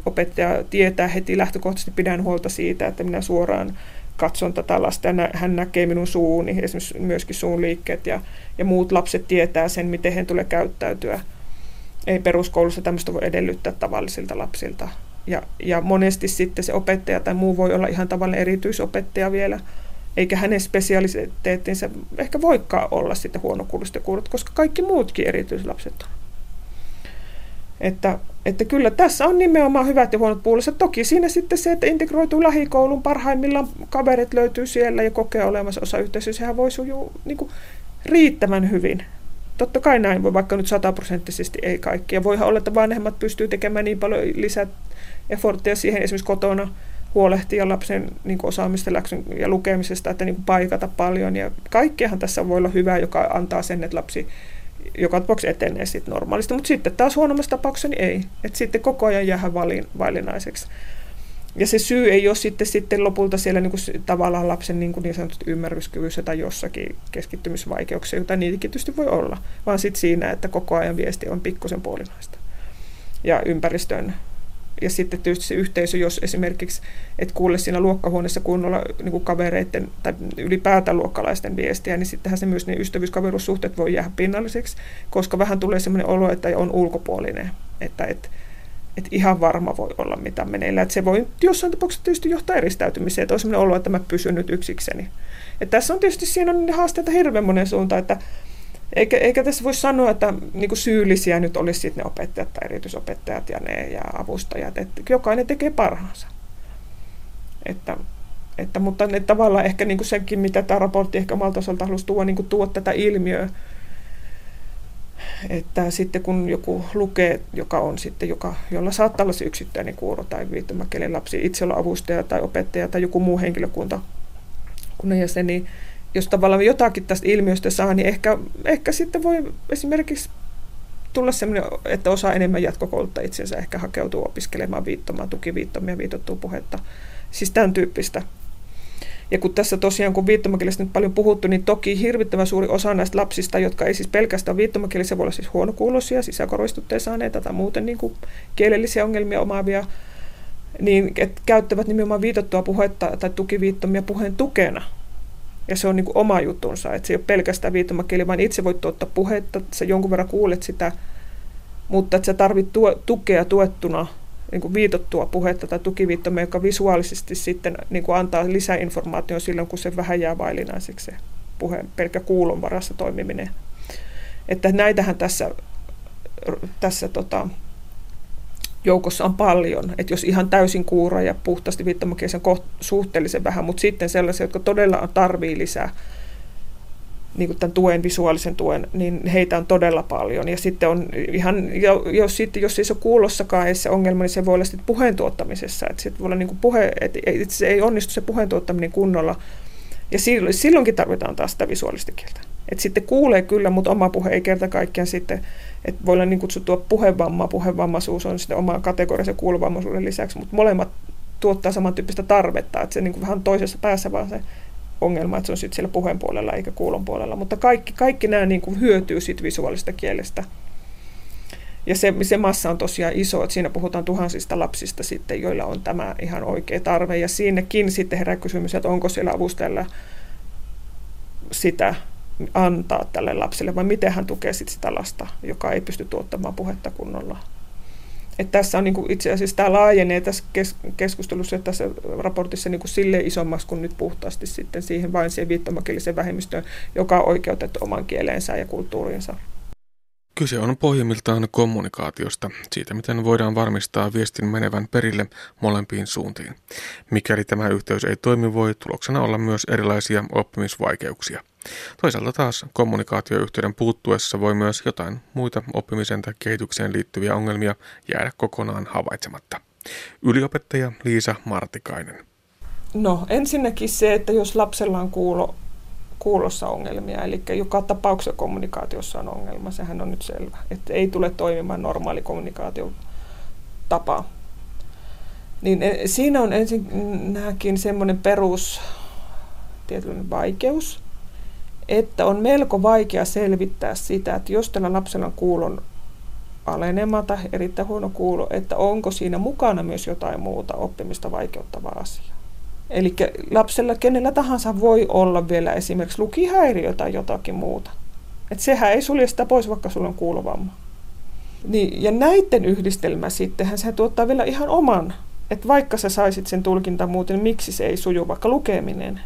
Opettaja tietää heti lähtökohtaisesti, pidän huolta siitä, että minä suoraan katson tätä lasta ja hän näkee minun suuni, esimerkiksi myöskin suun liikkeet ja, ja muut lapset tietää sen, miten he tulee käyttäytyä. Ei peruskoulussa tämmöistä voi edellyttää tavallisilta lapsilta. Ja, ja monesti sitten se opettaja tai muu voi olla ihan tavallinen erityisopettaja vielä, eikä hänen spesialiteettinsa ehkä voikaan olla sitten huonokuuloiset ja kuulot, koska kaikki muutkin erityislapset on. Että, että kyllä tässä on nimenomaan hyvät ja huonot puolensa. Toki siinä sitten se, että integroituu lähikoulun parhaimmillaan kaverit löytyy siellä ja kokee olemassa osa yhteisöä, sehän voi sujuu niin kuin, riittävän hyvin. Totta kai näin voi, vaikka nyt sataprosenttisesti ei kaikki. Ja voihan olla, että vanhemmat pystyy tekemään niin paljon lisää efforttia siihen esimerkiksi kotona huolehtia lapsen niin kuin osaamista läksyn ja lukemisesta, että niin kuin paikata paljon. Ja kaikkiahan tässä voi olla hyvää, joka antaa sen, että lapsi joka tapauksessa etenee sitten normaalisti, mutta sitten taas huonommassa tapauksessa niin ei. Et sitten koko ajan jää valin, valinaiseksi. Ja se syy ei ole sitten, sitten lopulta siellä niin kuin, tavallaan lapsen niin, kuin niin sanotusti ymmärryskyvyssä tai jossakin keskittymisvaikeuksia, joita niitäkin tietysti voi olla, vaan sitten siinä, että koko ajan viesti on pikkusen puolinaista. Ja ympäristön ja sitten tietysti se yhteisö, jos esimerkiksi et kuule siinä luokkahuoneessa kunnolla niin kuin kavereiden tai ylipäätään luokkalaisten viestiä, niin sittenhän se myös ne ystävyyskaveruussuhteet voi jäädä pinnalliseksi, koska vähän tulee sellainen olo, että on ulkopuolinen, että et, et ihan varma voi olla, mitä meneillään. Että se voi jossain tapauksessa tietysti johtaa eristäytymiseen, että on sellainen olo, että mä pysyn nyt yksikseni. Et tässä on tietysti siinä on haasteita hirveän monen suuntaan, että eikä, eikä tässä voi sanoa, että niin kuin syyllisiä nyt olisi sitten ne opettajat tai erityisopettajat ja ne ja avustajat. Että jokainen tekee parhaansa. Että, että, mutta ne tavallaan ehkä niin kuin senkin, mitä tämä raportti ehkä omalta osalta halusi tuoda, niin kuin tuoda tätä ilmiöä, että sitten kun joku lukee, joka on sitten, joka, jolla saattaa olla se yksittäinen kuuro tai viittomakielen lapsi, itse olla avustaja tai opettaja tai joku muu henkilökunta, kun jäsen, niin jos tavallaan jotakin tästä ilmiöstä saa, niin ehkä, ehkä sitten voi esimerkiksi tulla sellainen, että osaa enemmän jatkokouluttaa itsensä, ehkä hakeutuu opiskelemaan viittomaan, tukiviittomia, viitottua puhetta. Siis tämän tyyppistä. Ja kun tässä tosiaan, kun viittomakielistä nyt paljon puhuttu, niin toki hirvittävän suuri osa näistä lapsista, jotka ei siis pelkästään viittomakielisiä, voi olla siis huonokuuloisia, sisäkorvistutteen saaneita tai muuten niin kuin kielellisiä ongelmia omaavia, niin että käyttävät nimenomaan viitottua puhetta tai tukiviittomia puheen tukena – ja se on niin kuin oma jutunsa, että se ei ole pelkästään viittomakieli, vaan itse voit tuottaa puhetta, sä jonkun verran kuulet sitä mutta että sä tarvit tuo, tukea tuettuna niin kuin viitottua puhetta tai tukiviittomme, joka visuaalisesti sitten niin kuin antaa lisäinformaatio silloin, kun se vähän jää vaillinaiseksi se puhe, pelkkä kuulon varassa toimiminen. Että näitähän tässä, tässä tota, joukossa on paljon. Että jos ihan täysin kuura ja puhtaasti viittomakielisen suhteellisen vähän, mutta sitten sellaisia, jotka todella tarvii lisää niin kuin tämän tuen, visuaalisen tuen, niin heitä on todella paljon. Ja sitten on ihan, jos, sitten, jos ei se ole kuulossakaan se ongelma, niin se voi olla sitten puheen tuottamisessa. Että sitten voi olla niin kuin puhe, että se ei onnistu se puheen tuottaminen kunnolla. Ja silloin, silloinkin tarvitaan taas sitä visuaalista kieltä. Et sitten kuulee kyllä, mutta oma puhe ei kerta kaikkiaan sitten, että voi olla niin kutsuttua puhevamma, puhevammaisuus on sitten oma kategoriassa kuulovammaisuuden lisäksi, mutta molemmat tuottaa samantyyppistä tarvetta, että se niin kuin vähän toisessa päässä vaan se ongelma, että se on sitten siellä puheen puolella eikä kuulon puolella, mutta kaikki, kaikki nämä niin kuin hyötyy siitä visuaalista kielestä. Ja se, se massa on tosiaan iso, että siinä puhutaan tuhansista lapsista sitten, joilla on tämä ihan oikea tarve. Ja siinäkin sitten herää kysymys, että onko siellä avustajalla sitä antaa tälle lapselle, vai miten hän tukee sit sitä lasta, joka ei pysty tuottamaan puhetta kunnolla. Että tässä on niin kuin itse asiassa tämä laajenee tässä keskustelussa ja tässä raportissa niin kuin sille isommaksi kuin nyt puhtaasti sitten siihen vain siihen viittomakieliseen vähemmistöön, joka on oikeutettu oman kieleensä ja kulttuuriinsa. Kyse on pohjimmiltaan kommunikaatiosta, siitä miten voidaan varmistaa viestin menevän perille molempiin suuntiin. Mikäli tämä yhteys ei toimi, voi tuloksena olla myös erilaisia oppimisvaikeuksia. Toisaalta taas kommunikaatioyhteyden puuttuessa voi myös jotain muita oppimisen tai kehitykseen liittyviä ongelmia jäädä kokonaan havaitsematta. Yliopettaja Liisa Martikainen. No ensinnäkin se, että jos lapsella on kuulo, kuulossa ongelmia, eli joka tapauksessa kommunikaatiossa on ongelma, sehän on nyt selvä, että ei tule toimimaan normaali kommunikaatiotapa. Niin eh, siinä on ensinnäkin semmoinen perus tietynlainen vaikeus, että on melko vaikea selvittää sitä, että jos tällä lapsella on kuulon alenema tai erittäin huono kuulo, että onko siinä mukana myös jotain muuta oppimista vaikeuttavaa asiaa. Eli lapsella kenellä tahansa voi olla vielä esimerkiksi lukihäiriö tai jotakin muuta. Et sehän ei sulje sitä pois, vaikka sulla on kuulovamma. Niin, ja näiden yhdistelmä sittenhän se tuottaa vielä ihan oman. Että vaikka sä saisit sen tulkinta muuten, niin miksi se ei suju, vaikka lukeminen.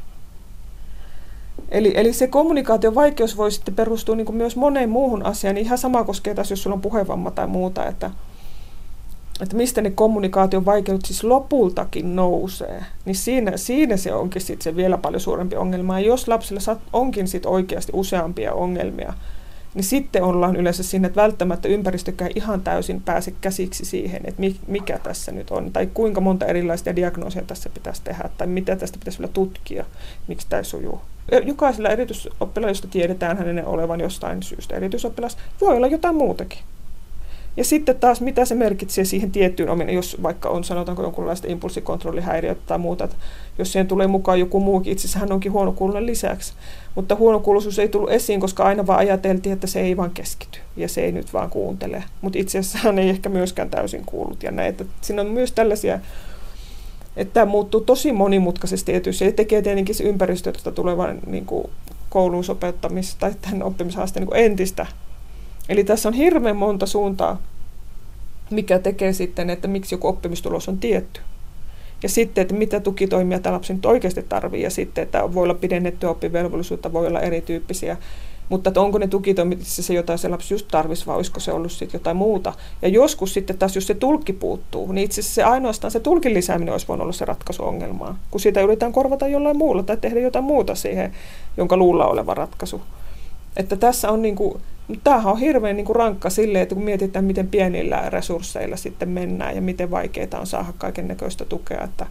Eli, eli se kommunikaation vaikeus voi sitten perustua niin myös moneen muuhun asiaan. Ihan sama koskee taas, jos sulla on puhevamma tai muuta, että, että mistä ne kommunikaation vaikeudet siis lopultakin nousee. Niin siinä, siinä se onkin sitten se vielä paljon suurempi ongelma. Ja jos lapsella onkin sitten oikeasti useampia ongelmia, niin sitten ollaan yleensä siinä, että välttämättä ympäristökään ihan täysin pääse käsiksi siihen, että mikä tässä nyt on, tai kuinka monta erilaisia diagnoosia tässä pitäisi tehdä, tai mitä tästä pitäisi vielä tutkia, miksi tämä sujuu. Jokaisella erityisoppilailla, josta tiedetään hänen olevan jostain syystä erityisoppilas, voi olla jotain muutakin. Ja sitten taas, mitä se merkitsee siihen tiettyyn omin, jos vaikka on sanotaanko jonkunlaista impulssikontrollihäiriötä tai muuta, että jos siihen tulee mukaan joku muukin, itse asiassa hän onkin huonokuuloinen lisäksi. Mutta huonokuuloisuus ei tullut esiin, koska aina vaan ajateltiin, että se ei vaan keskity ja se ei nyt vaan kuuntele. Mutta itse asiassa hän ei ehkä myöskään täysin kuullut ja näin. Että siinä on myös tällaisia että tämä muuttuu tosi monimutkaisesti ja se tekee tietenkin se ympäristöstä tulevan niin kuin kouluun sopeuttamista tai tämän oppimishaasteen niin entistä Eli tässä on hirveän monta suuntaa, mikä tekee sitten, että miksi joku oppimistulos on tietty. Ja sitten, että mitä tukitoimia tämä lapsi nyt oikeasti tarvitsee, ja sitten, että voi olla pidennettyä oppivelvollisuutta, voi olla erityyppisiä. Mutta että onko ne tukitoimit se jotain se lapsi just tarvitsisi, vai olisiko se ollut sitten jotain muuta. Ja joskus sitten taas, jos se tulkki puuttuu, niin itse asiassa se ainoastaan se tulkin lisääminen olisi voinut olla se ratkaisu ongelmaan. Kun sitä yritetään korvata jollain muulla tai tehdä jotain muuta siihen, jonka luulla oleva ratkaisu. Että tässä on niin kuin, tämähän on hirveän niin kuin rankka silleen, että kun mietitään, miten pienillä resursseilla sitten mennään ja miten vaikeaa on saada kaiken näköistä tukea. Että,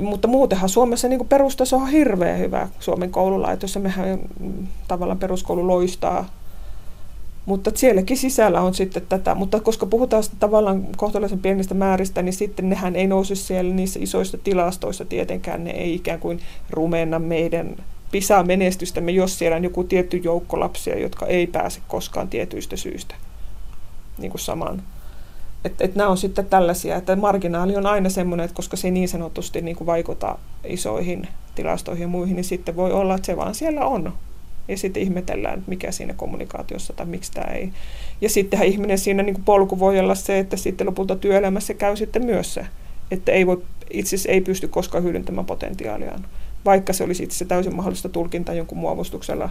mutta muutenhan Suomessa niin kuin perustaso on hirveän hyvä Suomen koululaitos ja mehän mm, tavallaan peruskoulu loistaa. Mutta sielläkin sisällä on sitten tätä, mutta koska puhutaan tavallaan kohtalaisen pienistä määristä, niin sitten nehän ei nouse siellä niissä isoissa tilastoissa tietenkään, ne ei ikään kuin rumenna meidän PISA-menestystämme, jos siellä on joku tietty joukko lapsia, jotka ei pääse koskaan tietyistä syistä niin kuin samaan. Että et nämä on sitten tällaisia, että marginaali on aina semmoinen, että koska se niin sanotusti niin kuin vaikuta isoihin tilastoihin ja muihin, niin sitten voi olla, että se vaan siellä on. Ja sitten ihmetellään, että mikä siinä kommunikaatiossa tai miksi tämä ei. Ja sittenhän ihminen siinä niin kuin polku voi olla se, että sitten lopulta työelämässä käy sitten myös se, että ei voi, itse asiassa ei pysty koskaan hyödyntämään potentiaaliaan. Vaikka se olisi itse täysin mahdollista tulkintaa jonkun muovustuksella,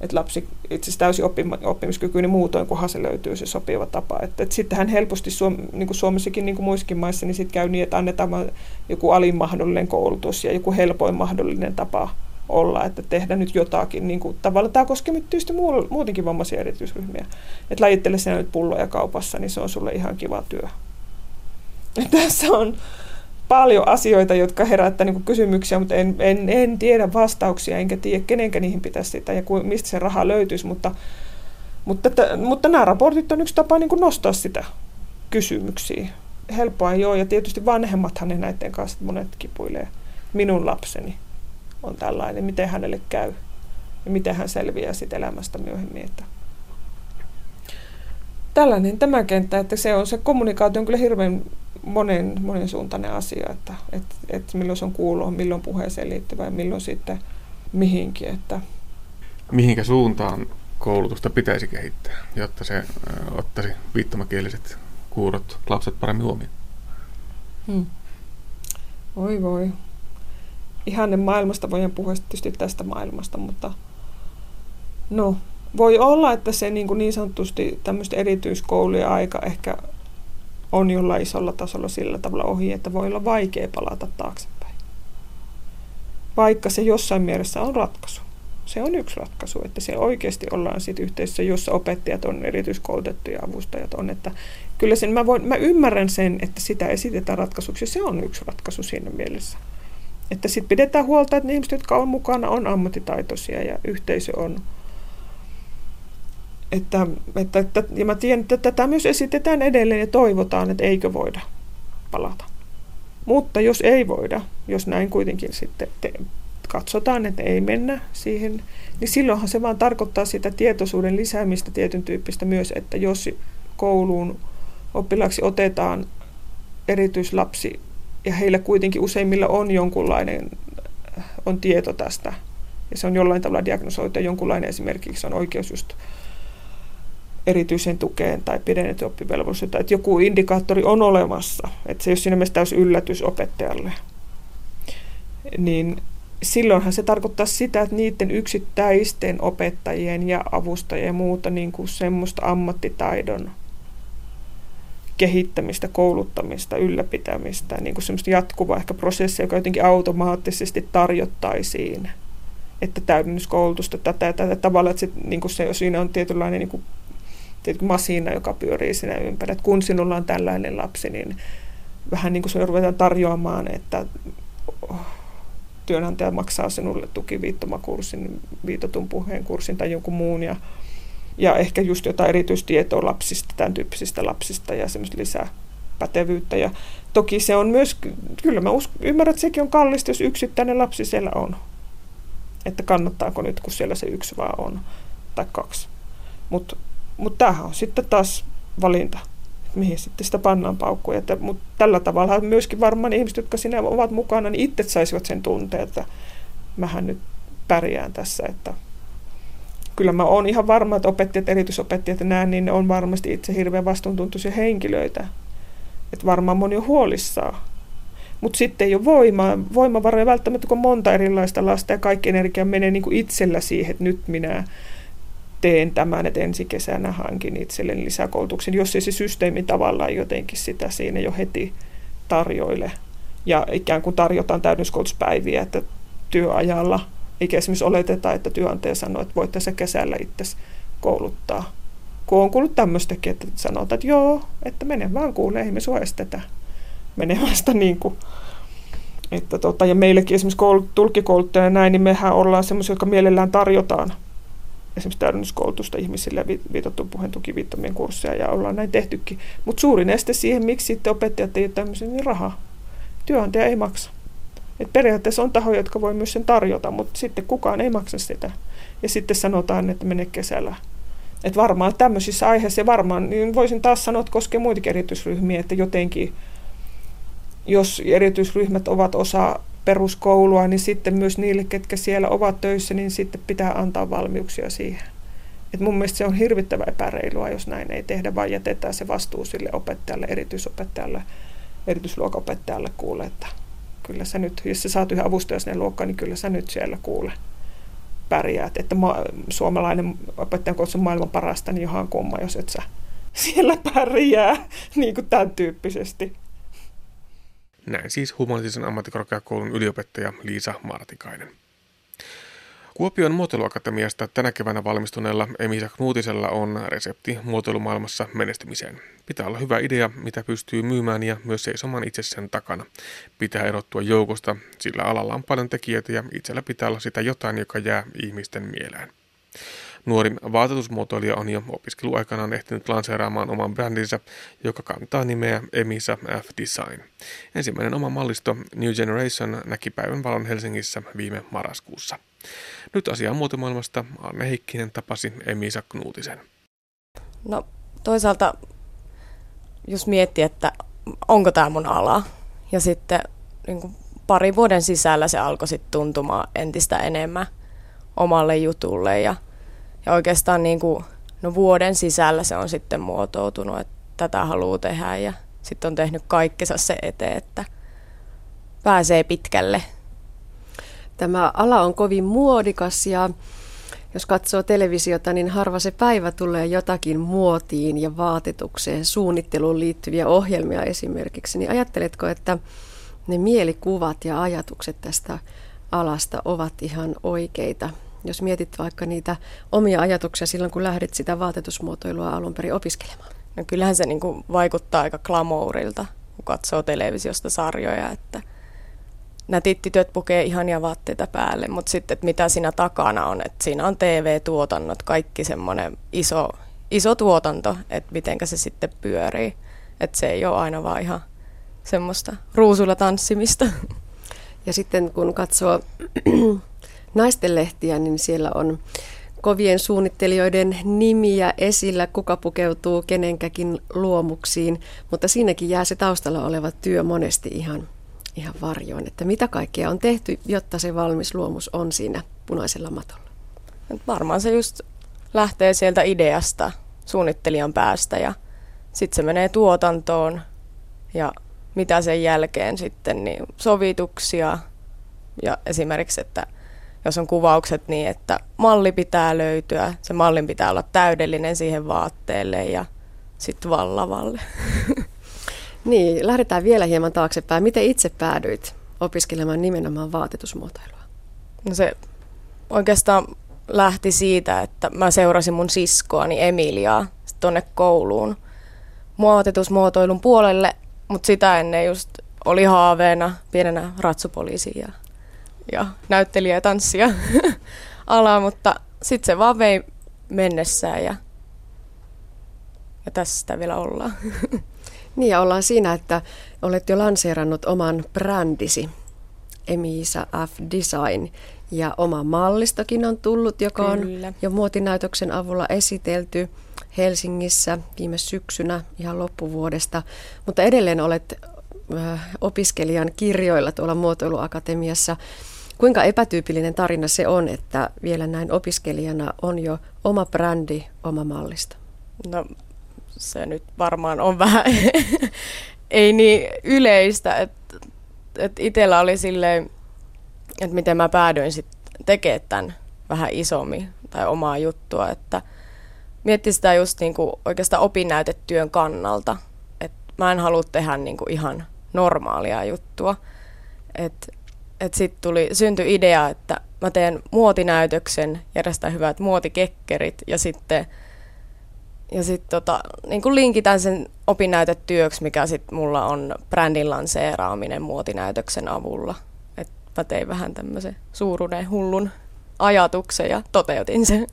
että lapsi itse täysin oppima, oppimiskykyinen muutoin, kunhan se löytyy se sopiva tapa. Että, että sittenhän helposti Suom, niin kuin Suomessakin, niin kuin muissakin maissa, niin sitten käy niin, että annetaan joku alin mahdollinen koulutus ja joku helpoin mahdollinen tapa olla, että tehdä nyt jotakin. Niin kuin, tavallaan tämä koskee nyt tietysti muutenkin vammaisia erityisryhmiä. Että lajittele sinä nyt pulloja kaupassa, niin se on sulle ihan kiva työ. Ja tässä on paljon asioita, jotka herättää niin kysymyksiä, mutta en, en, en tiedä vastauksia, enkä tiedä kenenkä niihin pitäisi sitä ja ku, mistä se raha löytyisi, mutta, mutta, t- mutta nämä raportit on yksi tapa niin nostaa sitä kysymyksiä. Helppoa ei ole, ja tietysti vanhemmathan ne näiden kanssa monet kipuilee. Minun lapseni on tällainen, miten hänelle käy ja miten hän selviää siitä elämästä myöhemmin. Että tällainen tämä kenttä, että se on se kommunikaatio on kyllä hirveän monen, monen suuntainen asia, että, että, että milloin se on kuuloon, milloin puheeseen liittyvä ja milloin sitten mihinkin. Että. Mihinkä suuntaan koulutusta pitäisi kehittää, jotta se ottaisi viittomakieliset kuurot lapset paremmin huomioon? Hmm. Oi voi. Ihanne maailmasta voidaan puhua tietysti tästä maailmasta, mutta no, voi olla, että se niin, kuin niin sanotusti tämmöistä erityiskoulujen aika ehkä on jollain isolla tasolla sillä tavalla ohi, että voi olla vaikea palata taaksepäin. Vaikka se jossain mielessä on ratkaisu. Se on yksi ratkaisu, että siellä oikeasti ollaan sit yhteisössä, jossa opettajat on erityiskoulutettuja avustajat on. Että kyllä sen, mä, voin, mä ymmärrän sen, että sitä esitetään ratkaisuksi. Se on yksi ratkaisu siinä mielessä. Että sitten pidetään huolta, että ne ihmiset, jotka on mukana, on ammattitaitoisia ja yhteisö on, että, että, että, ja mä tiedän, että tätä myös esitetään edelleen ja toivotaan, että eikö voida palata. Mutta jos ei voida, jos näin kuitenkin sitten te, katsotaan, että ei mennä siihen, niin silloinhan se vaan tarkoittaa sitä tietoisuuden lisäämistä tietyn tyyppistä myös, että jos kouluun oppilaaksi otetaan erityislapsi ja heillä kuitenkin useimmilla on jonkunlainen on tieto tästä ja se on jollain tavalla diagnosoitu ja jonkunlainen esimerkiksi on oikeus just erityisen tukeen tai pidennetty oppivelvollisuutta, että joku indikaattori on olemassa, että se ei ole siinä mielessä täysin yllätys opettajalle, niin silloinhan se tarkoittaa sitä, että niiden yksittäisten opettajien ja avustajien ja muuta niin kuin semmoista ammattitaidon kehittämistä, kouluttamista, ylläpitämistä, niin kuin semmoista jatkuvaa ehkä prosessia, joka jotenkin automaattisesti tarjottaisiin, että täydennyskoulutusta tätä ja tätä tavalla, että sit, niin kuin se, siinä on tietynlainen niin kuin masiina, joka pyörii siinä ympärillä. Että kun sinulla on tällainen lapsi, niin vähän niin kuin se ruvetaan tarjoamaan, että työnantaja maksaa sinulle tukiviittomakurssin, viitotun puheen kurssin tai jonkun muun ja, ja ehkä just jotain erityistietoa lapsista, tämän tyyppisistä lapsista ja semmoista lisää pätevyyttä. Ja toki se on myös, kyllä mä usk- ymmärrän, että sekin on kallista, jos yksittäinen lapsi siellä on. Että kannattaako nyt, kun siellä se yksi vaan on, tai kaksi. Mutta mutta tämähän on sitten taas valinta, mihin sitten sitä pannaan paukkuja. Mutta tällä tavalla myöskin varmaan ihmiset, jotka siinä ovat mukana, niin itse saisivat sen tunteen, että mähän nyt pärjään tässä. Että kyllä mä oon ihan varma, että opettajat, erityisopettajat ja näin, niin ne on varmasti itse hirveän vastuuntuntoisia henkilöitä. Että varmaan moni on huolissaan. Mutta sitten ei ole voimaa, voimavaroja välttämättä, kun monta erilaista lasta ja kaikki energia menee niin kuin itsellä siihen, että nyt minä teen tämän, että ensi kesänä hankin itselleni lisäkoulutuksen, jos ei se systeemi tavallaan jotenkin sitä siinä jo heti tarjoile. Ja ikään kuin tarjotaan täydennyskoulutuspäiviä, että työajalla, eikä esimerkiksi oleteta, että työnantaja sanoo, että voit tässä kesällä itse kouluttaa. Kun on kuullut tämmöistäkin, että sanotaan, että joo, että mene vaan kuulee, ei me sua estetä menemästä niin kuin että tota, ja meillekin esimerkiksi koulut, tulkikouluttajana ja näin, niin mehän ollaan semmoisia, jotka mielellään tarjotaan esimerkiksi täydennyskoulutusta ihmisille viitattu puheen tukiviittomien kursseja ja ollaan näin tehtykin. Mutta suurin este siihen, miksi sitten opettajat ei ole niin raha. Työnantaja ei maksa. Et periaatteessa on tahoja, jotka voi myös sen tarjota, mutta sitten kukaan ei maksa sitä. Ja sitten sanotaan, että mene kesällä. Et varmaan tämmöisissä aiheissa, varmaan niin voisin taas sanoa, että koskee muitakin erityisryhmiä, että jotenkin, jos erityisryhmät ovat osa peruskoulua, niin sitten myös niille, ketkä siellä ovat töissä, niin sitten pitää antaa valmiuksia siihen. Et mun mielestä se on hirvittävä epäreilua, jos näin ei tehdä, vaan jätetään se vastuu sille opettajalle, erityisopettajalle, erityisluokaopettajalle kuule, että kyllä sä nyt, jos sä saat yhden avustajan sinne luokkaan, niin kyllä sä nyt siellä kuule pärjäät. Että ma- suomalainen opettajan koulutus on maailman parasta, niin johan kumma, jos et sä siellä pärjää, niin kuin tämän tyyppisesti. Näin siis humanistisen ammattikorkeakoulun yliopettaja Liisa Martikainen. Kuopion muotoiluakatemiasta tänä keväänä valmistuneella Emisa Knuutisella on resepti muotoilumaailmassa menestymiseen. Pitää olla hyvä idea, mitä pystyy myymään ja myös seisomaan itse sen takana. Pitää erottua joukosta, sillä alalla on paljon tekijöitä ja itsellä pitää olla sitä jotain, joka jää ihmisten mieleen. Nuorin vaatetusmuotoilija on jo opiskeluaikanaan ehtinyt lanseeraamaan oman brändinsä, joka kantaa nimeä Emisa F Design. Ensimmäinen oma mallisto New Generation näki päivän valon Helsingissä viime marraskuussa. Nyt asiaa muotomaailmasta Anne Heikkinen tapasi Emisa Knuutisen. No toisaalta jos miettii, että onko tämä mun ala, ja sitten niin kuin parin vuoden sisällä se alkoi sitten tuntumaan entistä enemmän omalle jutulle ja, ja oikeastaan niin kuin, no vuoden sisällä se on sitten muotoutunut, että tätä haluaa tehdä ja sitten on tehnyt kaikkensa se eteen, että pääsee pitkälle. Tämä ala on kovin muodikas ja jos katsoo televisiota, niin harva se päivä tulee jotakin muotiin ja vaatetukseen, suunnitteluun liittyviä ohjelmia esimerkiksi. Niin ajatteletko, että ne mielikuvat ja ajatukset tästä alasta ovat ihan oikeita? Jos mietit vaikka niitä omia ajatuksia silloin, kun lähdit sitä vaatetusmuotoilua alun perin opiskelemaan. No kyllähän se niin kuin vaikuttaa aika glamourilta, kun katsoo televisiosta sarjoja, että – nätit tytöt pukee ihania vaatteita päälle, mutta sitten, että mitä siinä takana on, että siinä on TV-tuotannot, kaikki semmoinen iso, iso tuotanto, että mitenkä se sitten pyörii. Että se ei ole aina vaan ihan semmoista ruusulla tanssimista. Ja sitten kun katsoo naisten lehtiä, niin siellä on kovien suunnittelijoiden nimiä esillä, kuka pukeutuu kenenkäkin luomuksiin, mutta siinäkin jää se taustalla oleva työ monesti ihan ihan varjoon, että mitä kaikkea on tehty, jotta se valmis luomus on siinä punaisella matolla? Varmaan se just lähtee sieltä ideasta, suunnittelijan päästä ja sitten se menee tuotantoon ja mitä sen jälkeen sitten, niin sovituksia ja esimerkiksi, että jos on kuvaukset niin, että malli pitää löytyä, se mallin pitää olla täydellinen siihen vaatteelle ja sitten vallavalle. Niin, lähdetään vielä hieman taaksepäin. Miten itse päädyit opiskelemaan nimenomaan vaatetusmuotoilua? No se oikeastaan lähti siitä, että mä seurasin mun siskoani Emiliaa tuonne kouluun muotetusmuotoilun puolelle, mutta sitä ennen just oli haaveena pienenä ratsupoliisi ja, näyttelijä ja tanssia ala, mutta sitten se vaan vei mennessään ja, ja tässä sitä vielä ollaan. Niin ja ollaan siinä, että olet jo lanseerannut oman brändisi, Emisa F Design, ja oma mallistokin on tullut, joka on Kyllä. jo muotinäytöksen avulla esitelty Helsingissä viime syksynä ihan loppuvuodesta, mutta edelleen olet opiskelijan kirjoilla tuolla muotoiluakatemiassa. Kuinka epätyypillinen tarina se on, että vielä näin opiskelijana on jo oma brändi, oma mallisto? No se nyt varmaan on vähän ei niin yleistä, että et itsellä oli silleen, että miten mä päädyin sitten tekemään tämän vähän isommin tai omaa juttua, että mietti sitä just niinku oikeastaan opinnäytetyön kannalta, että mä en halua tehdä niinku ihan normaalia juttua, että et sitten tuli, syntyi idea, että mä teen muotinäytöksen, järjestän hyvät muotikekkerit ja sitten ja sitten tota, niin linkitän sen opinnäytetyöksi, mikä sitten mulla on brändin lanseeraaminen muotinäytöksen avulla. Et mä tein vähän tämmöisen suuruuden hullun ajatuksen ja toteutin sen.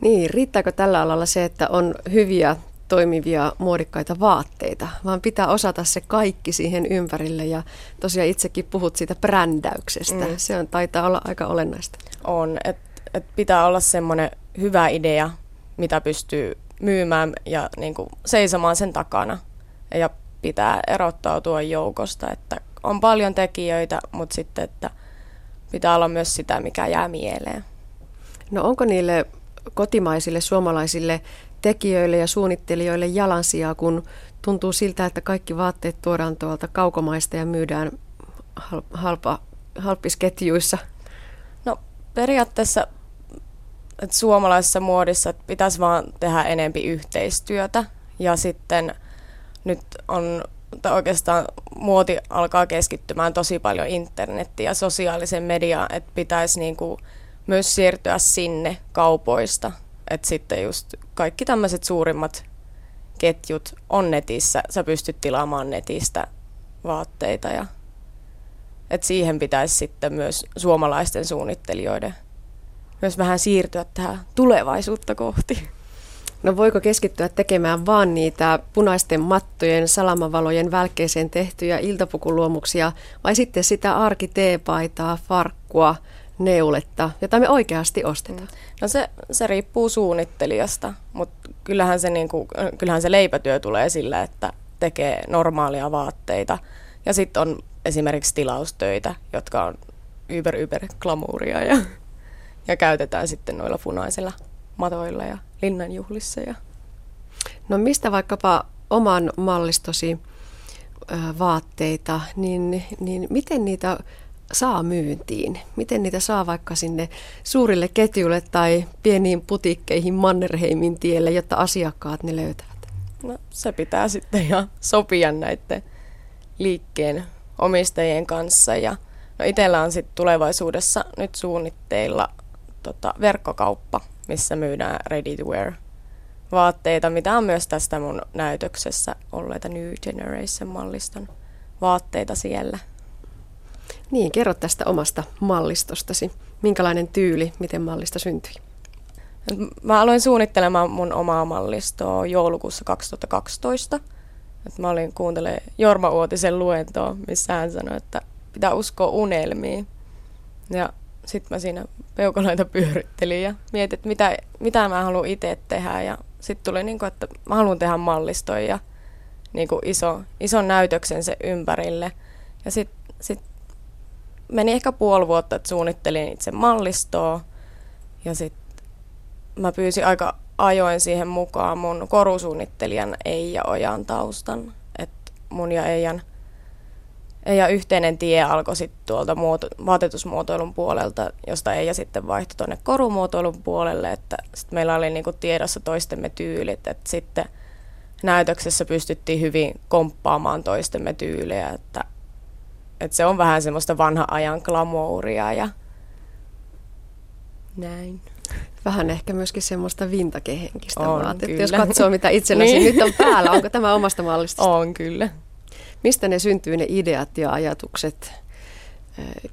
Niin, riittääkö tällä alalla se, että on hyviä toimivia muodikkaita vaatteita, vaan pitää osata se kaikki siihen ympärille ja tosiaan itsekin puhut siitä brändäyksestä. Mm. Se on, taitaa olla aika olennaista. On, että et pitää olla semmoinen hyvä idea, mitä pystyy myymään ja niin kuin seisomaan sen takana ja pitää erottautua joukosta, että on paljon tekijöitä, mutta sitten, että pitää olla myös sitä, mikä jää mieleen. No onko niille kotimaisille suomalaisille tekijöille ja suunnittelijoille jalansijaa, kun tuntuu siltä, että kaikki vaatteet tuodaan tuolta kaukomaista ja myydään halpa, halppisketjuissa? No periaatteessa että suomalaisessa muodissa että pitäisi vaan tehdä enempi yhteistyötä ja sitten nyt on tai oikeastaan muoti alkaa keskittymään tosi paljon internettiin ja sosiaalisen mediaan, että pitäisi niinku myös siirtyä sinne kaupoista. Että sitten just kaikki tämmöiset suurimmat ketjut on netissä. Sä pystyt tilaamaan netistä vaatteita ja että siihen pitäisi sitten myös suomalaisten suunnittelijoiden myös vähän siirtyä tähän tulevaisuutta kohti. No voiko keskittyä tekemään vaan niitä punaisten mattojen, salamavalojen välkkeeseen tehtyjä iltapukuluomuksia vai sitten sitä arkiteepaitaa, farkkua, neuletta, jota me oikeasti ostetaan? Mm. No se, se riippuu suunnittelijasta, mutta kyllähän se, niinku, kyllähän se leipätyö tulee sillä, että tekee normaalia vaatteita. Ja sitten on esimerkiksi tilaustöitä, jotka on yber yber glamuuria ja, ja käytetään sitten noilla punaisilla matoilla ja linnanjuhlissa. Ja. No mistä vaikkapa oman mallistosi vaatteita, niin, niin miten niitä saa myyntiin? Miten niitä saa vaikka sinne suurille ketjuille tai pieniin putikkeihin Mannerheimin tielle, jotta asiakkaat ne löytävät? No se pitää sitten ihan sopia näiden liikkeen omistajien kanssa. Ja no itsellä on sitten tulevaisuudessa nyt suunnitteilla tota, verkkokauppa, missä myydään ready to wear vaatteita, mitä on myös tästä mun näytöksessä olleita New Generation-malliston vaatteita siellä. Niin, kerro tästä omasta mallistostasi. Minkälainen tyyli, miten mallista syntyi? Mä aloin suunnittelemaan mun omaa mallistoa joulukuussa 2012. Et mä olin kuuntelemaan Jorma Uotisen luentoa, missä hän sanoi, että pitää uskoa unelmiin. Ja sitten mä siinä peukaloita pyörittelin ja mietin, että mitä, mitä mä haluan itse tehdä. Ja sitten tuli, niin kuin, että mä haluan tehdä malliston ja niin kuin iso, ison näytöksen se ympärille. Ja sitten sit meni ehkä puoli vuotta, että suunnittelin itse mallistoa. Ja sitten mä pyysin aika ajoin siihen mukaan mun korusuunnittelijan Eija Ojan taustan. Että mun ja Eijan – ja yhteinen tie alkoi sitten tuolta muoto, vaatetusmuotoilun puolelta, josta ei ja sitten vaihtoi tuonne korumuotoilun puolelle, että sit meillä oli niinku tiedossa toistemme tyylit, että sitten näytöksessä pystyttiin hyvin komppaamaan toistemme tyylejä, että, että se on vähän semmoista vanha ajan glamouria ja näin. Vähän ehkä myöskin semmoista vintakehenkistä vaatetta, jos katsoo mitä itselläsi niin. nyt on päällä. Onko tämä omasta mallista? On kyllä. Mistä ne syntyy ne ideat ja ajatukset,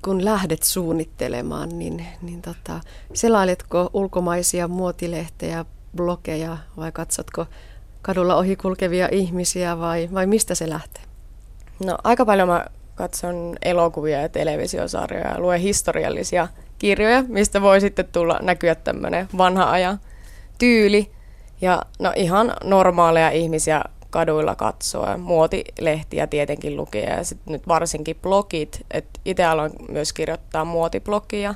kun lähdet suunnittelemaan, niin, niin tota, selailetko ulkomaisia muotilehtejä, blogeja vai katsotko kadulla ohikulkevia ihmisiä vai, vai mistä se lähtee? No aika paljon mä katson elokuvia ja televisiosarjoja ja luen historiallisia kirjoja, mistä voi sitten tulla näkyä tämmöinen vanha ajan tyyli. Ja no ihan normaaleja ihmisiä kaduilla katsoa, muotilehtiä tietenkin lukea ja sitten nyt varsinkin blogit, että itse aloin myös kirjoittaa muotiblogia,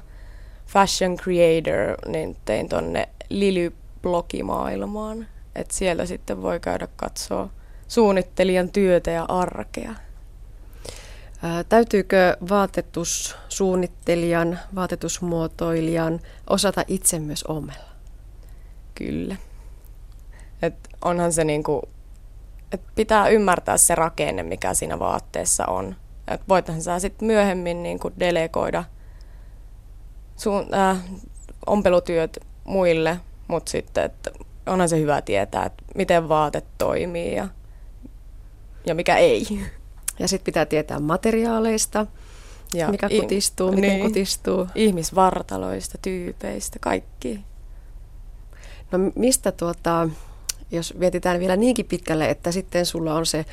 Fashion Creator, niin tein tonne Lily-blogimaailmaan, että siellä sitten voi käydä katsoa suunnittelijan työtä ja arkea. Täytyykö vaatetussuunnittelijan, vaatetusmuotoilijan osata itse myös omella? Kyllä. Et onhan se niinku että pitää ymmärtää se rakenne, mikä siinä vaatteessa on. Että voithan sä sitten myöhemmin niin kuin delegoida sun, äh, ompelutyöt muille, mutta sitten että onhan se hyvä tietää, että miten vaate toimii ja, ja mikä ei. Ja sitten pitää tietää materiaaleista, ja mikä kutistuu, i- miten niin, kutistuu. Ihmisvartaloista, tyypeistä, kaikki. No mistä tuota, jos mietitään vielä niinkin pitkälle, että sitten sulla on se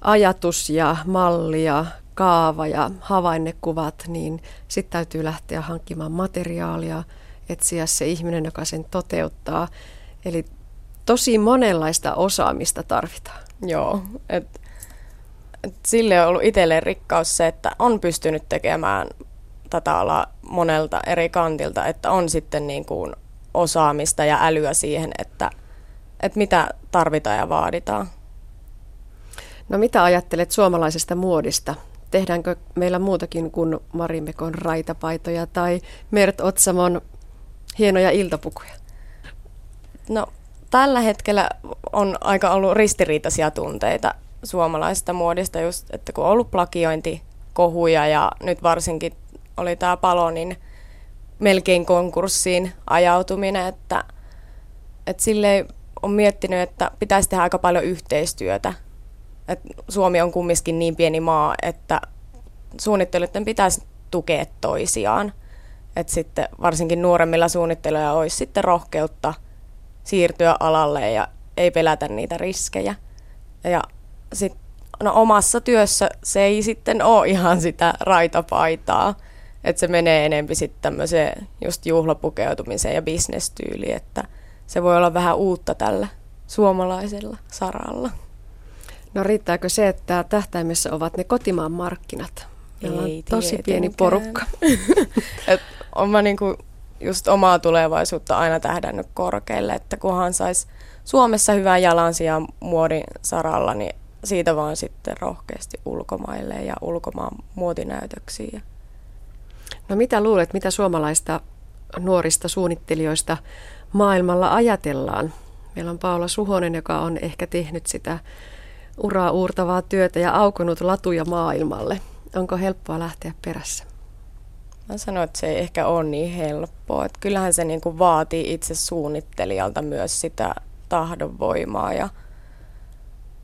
ajatus ja malli ja kaava ja havainnekuvat, niin sitten täytyy lähteä hankkimaan materiaalia, etsiä se ihminen, joka sen toteuttaa. Eli tosi monenlaista osaamista tarvitaan. Joo, et et sille on ollut itselleen rikkaus se, että on pystynyt tekemään tätä alaa monelta eri kantilta, että on sitten niin kuin osaamista ja älyä siihen, että, että mitä tarvitaan ja vaaditaan. No mitä ajattelet suomalaisesta muodista? Tehdäänkö meillä muutakin kuin Marimekon raitapaitoja tai Mert Otsamon hienoja iltapukuja? No tällä hetkellä on aika ollut ristiriitaisia tunteita suomalaisesta muodista, just, että kun on ollut plagiointikohuja ja nyt varsinkin oli tämä palo, niin melkein konkurssiin ajautuminen, että, että sille on miettinyt, että pitäisi tehdä aika paljon yhteistyötä. Et Suomi on kumminkin niin pieni maa, että suunnittelijoiden pitäisi tukea toisiaan. Et sitten varsinkin nuoremmilla suunnittelijoilla olisi sitten rohkeutta siirtyä alalle ja ei pelätä niitä riskejä. Ja sit, no omassa työssä se ei sitten ole ihan sitä raitapaitaa, että se menee enempi sitten tämmöiseen just juhlapukeutumiseen ja bisnestyyliin, että se voi olla vähän uutta tällä suomalaisella saralla. No riittääkö se, että tähtäimessä ovat ne kotimaan markkinat? Meillä on tosi pieni porukka. Et on mä niinku just omaa tulevaisuutta aina tähdännyt korkealle, että kunhan saisi Suomessa hyvää jalansijaa muodin saralla, niin siitä vaan sitten rohkeasti ulkomaille ja ulkomaan muotinäytöksiin. No mitä luulet, mitä suomalaista nuorista suunnittelijoista maailmalla ajatellaan? Meillä on Paula Suhonen, joka on ehkä tehnyt sitä uraa uurtavaa työtä ja aukonut latuja maailmalle. Onko helppoa lähteä perässä? Mä sanoin, että se ei ehkä ole niin helppoa. Että kyllähän se niin kuin vaatii itse suunnittelijalta myös sitä tahdonvoimaa. Ja,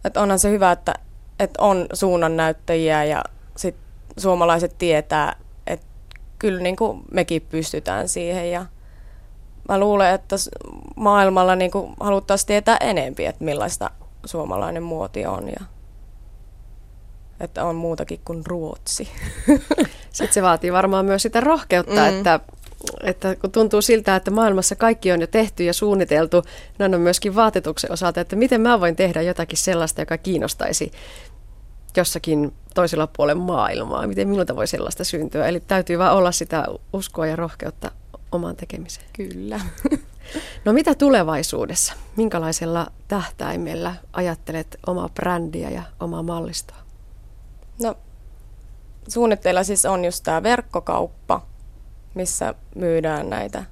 että onhan se hyvä, että, että on suunnannäyttäjiä ja sit suomalaiset tietää, että kyllä niin kuin mekin pystytään siihen. Ja mä luulen, että maailmalla niin kuin haluttaisiin tietää enempi, että millaista suomalainen muoti on. Ja että on muutakin kuin Ruotsi. Sitten se vaatii varmaan myös sitä rohkeutta, mm. että, että kun tuntuu siltä, että maailmassa kaikki on jo tehty ja suunniteltu, näin on myöskin vaatetuksen osalta, että miten mä voin tehdä jotakin sellaista, joka kiinnostaisi jossakin toisella puolella maailmaa. Miten minulta voi sellaista syntyä? Eli täytyy vaan olla sitä uskoa ja rohkeutta omaan tekemiseen. Kyllä. No mitä tulevaisuudessa? Minkälaisella tähtäimellä ajattelet omaa brändiä ja omaa mallistoa? No suunnitteilla siis on just tämä verkkokauppa, missä myydään näitä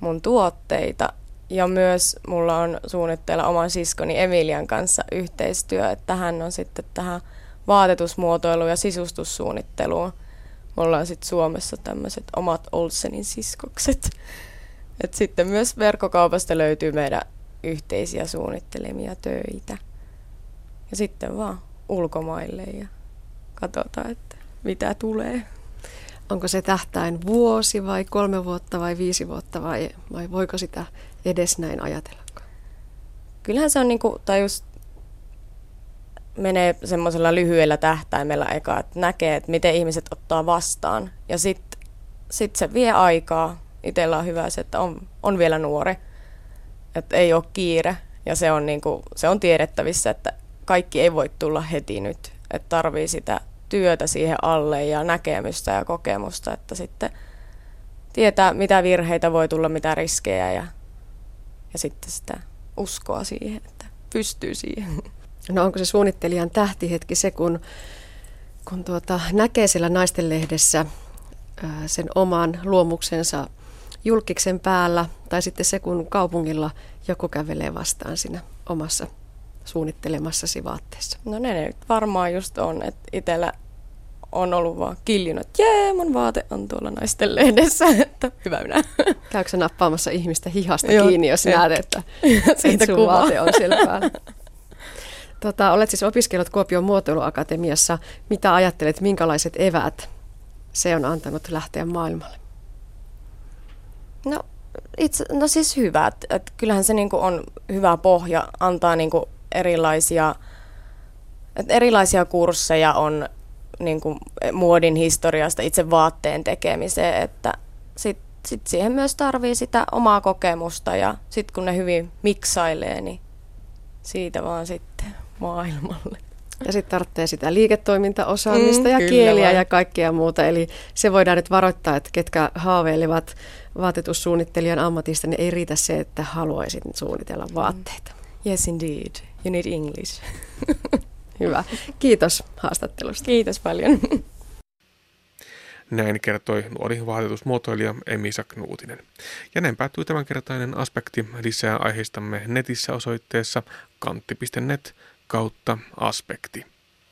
mun tuotteita. Ja myös mulla on suunnitteilla oman siskoni Emilian kanssa yhteistyö, että hän on sitten tähän vaatetusmuotoiluun ja sisustussuunnitteluun. Mulla on sitten Suomessa tämmöiset omat Olsenin siskokset. Et sitten myös verkkokaupasta löytyy meidän yhteisiä suunnittelemia töitä. Ja sitten vaan ulkomaille ja katsotaan, että mitä tulee. Onko se tähtäin vuosi vai kolme vuotta vai viisi vuotta vai, vai voiko sitä edes näin ajatella? Kyllähän se on niin kuin, tai just menee semmoisella lyhyellä tähtäimellä eka, että näkee, että miten ihmiset ottaa vastaan. Ja sitten sit se vie aikaa. Itsellä on hyvä se, että on, on vielä nuori, että ei ole kiire. Ja se on, niin kuin, se on tiedettävissä, että kaikki ei voi tulla heti nyt. Että tarvii sitä työtä siihen alle ja näkemystä ja kokemusta, että sitten tietää, mitä virheitä voi tulla, mitä riskejä ja, ja sitten sitä uskoa siihen, että pystyy siihen. No onko se suunnittelijan tähtihetki se, kun, kun tuota, näkee siellä naistenlehdessä sen oman luomuksensa julkiksen päällä, tai sitten se, kun kaupungilla joku kävelee vastaan siinä omassa suunnittelemassasi vaatteessa? No ne nyt varmaan just on, että itsellä on ollut vaan kiljunut, että jee, mun vaate on tuolla naisten lehdessä, että hyvä minä. Käykö nappaamassa ihmistä hihasta Joo, kiinni, jos näet, että siitä sun kuva. vaate on siellä päällä? Tota, olet siis opiskellut Kuopion muotoiluakatemiassa. Mitä ajattelet, minkälaiset eväät se on antanut lähteä maailmalle? No, itse, no siis hyvät. Et kyllähän se niinku on hyvä pohja, antaa niinku erilaisia, et erilaisia kursseja on niinku muodin historiasta itse vaatteen tekemiseen, että sitten sit siihen myös tarvii sitä omaa kokemusta ja sitten kun ne hyvin miksailee, niin siitä vaan sitten maailmalle. Ja sitten tarvitsee sitä liiketoimintaosaamista mm, ja kieliä vain. ja kaikkea muuta. Eli se voidaan nyt varoittaa, että ketkä haaveilevat vaatetussuunnittelijan ammatista, niin ei riitä se, että haluaisit suunnitella vaatteita. Yes indeed. You need English. Hyvä. Kiitos haastattelusta. Kiitos paljon. Näin kertoi nuori vaatetusmuotoilija Emisa Knuutinen. Ja näin päättyy tämänkertainen aspekti. Lisää aiheistamme netissä osoitteessa kantti.net kautta aspekti.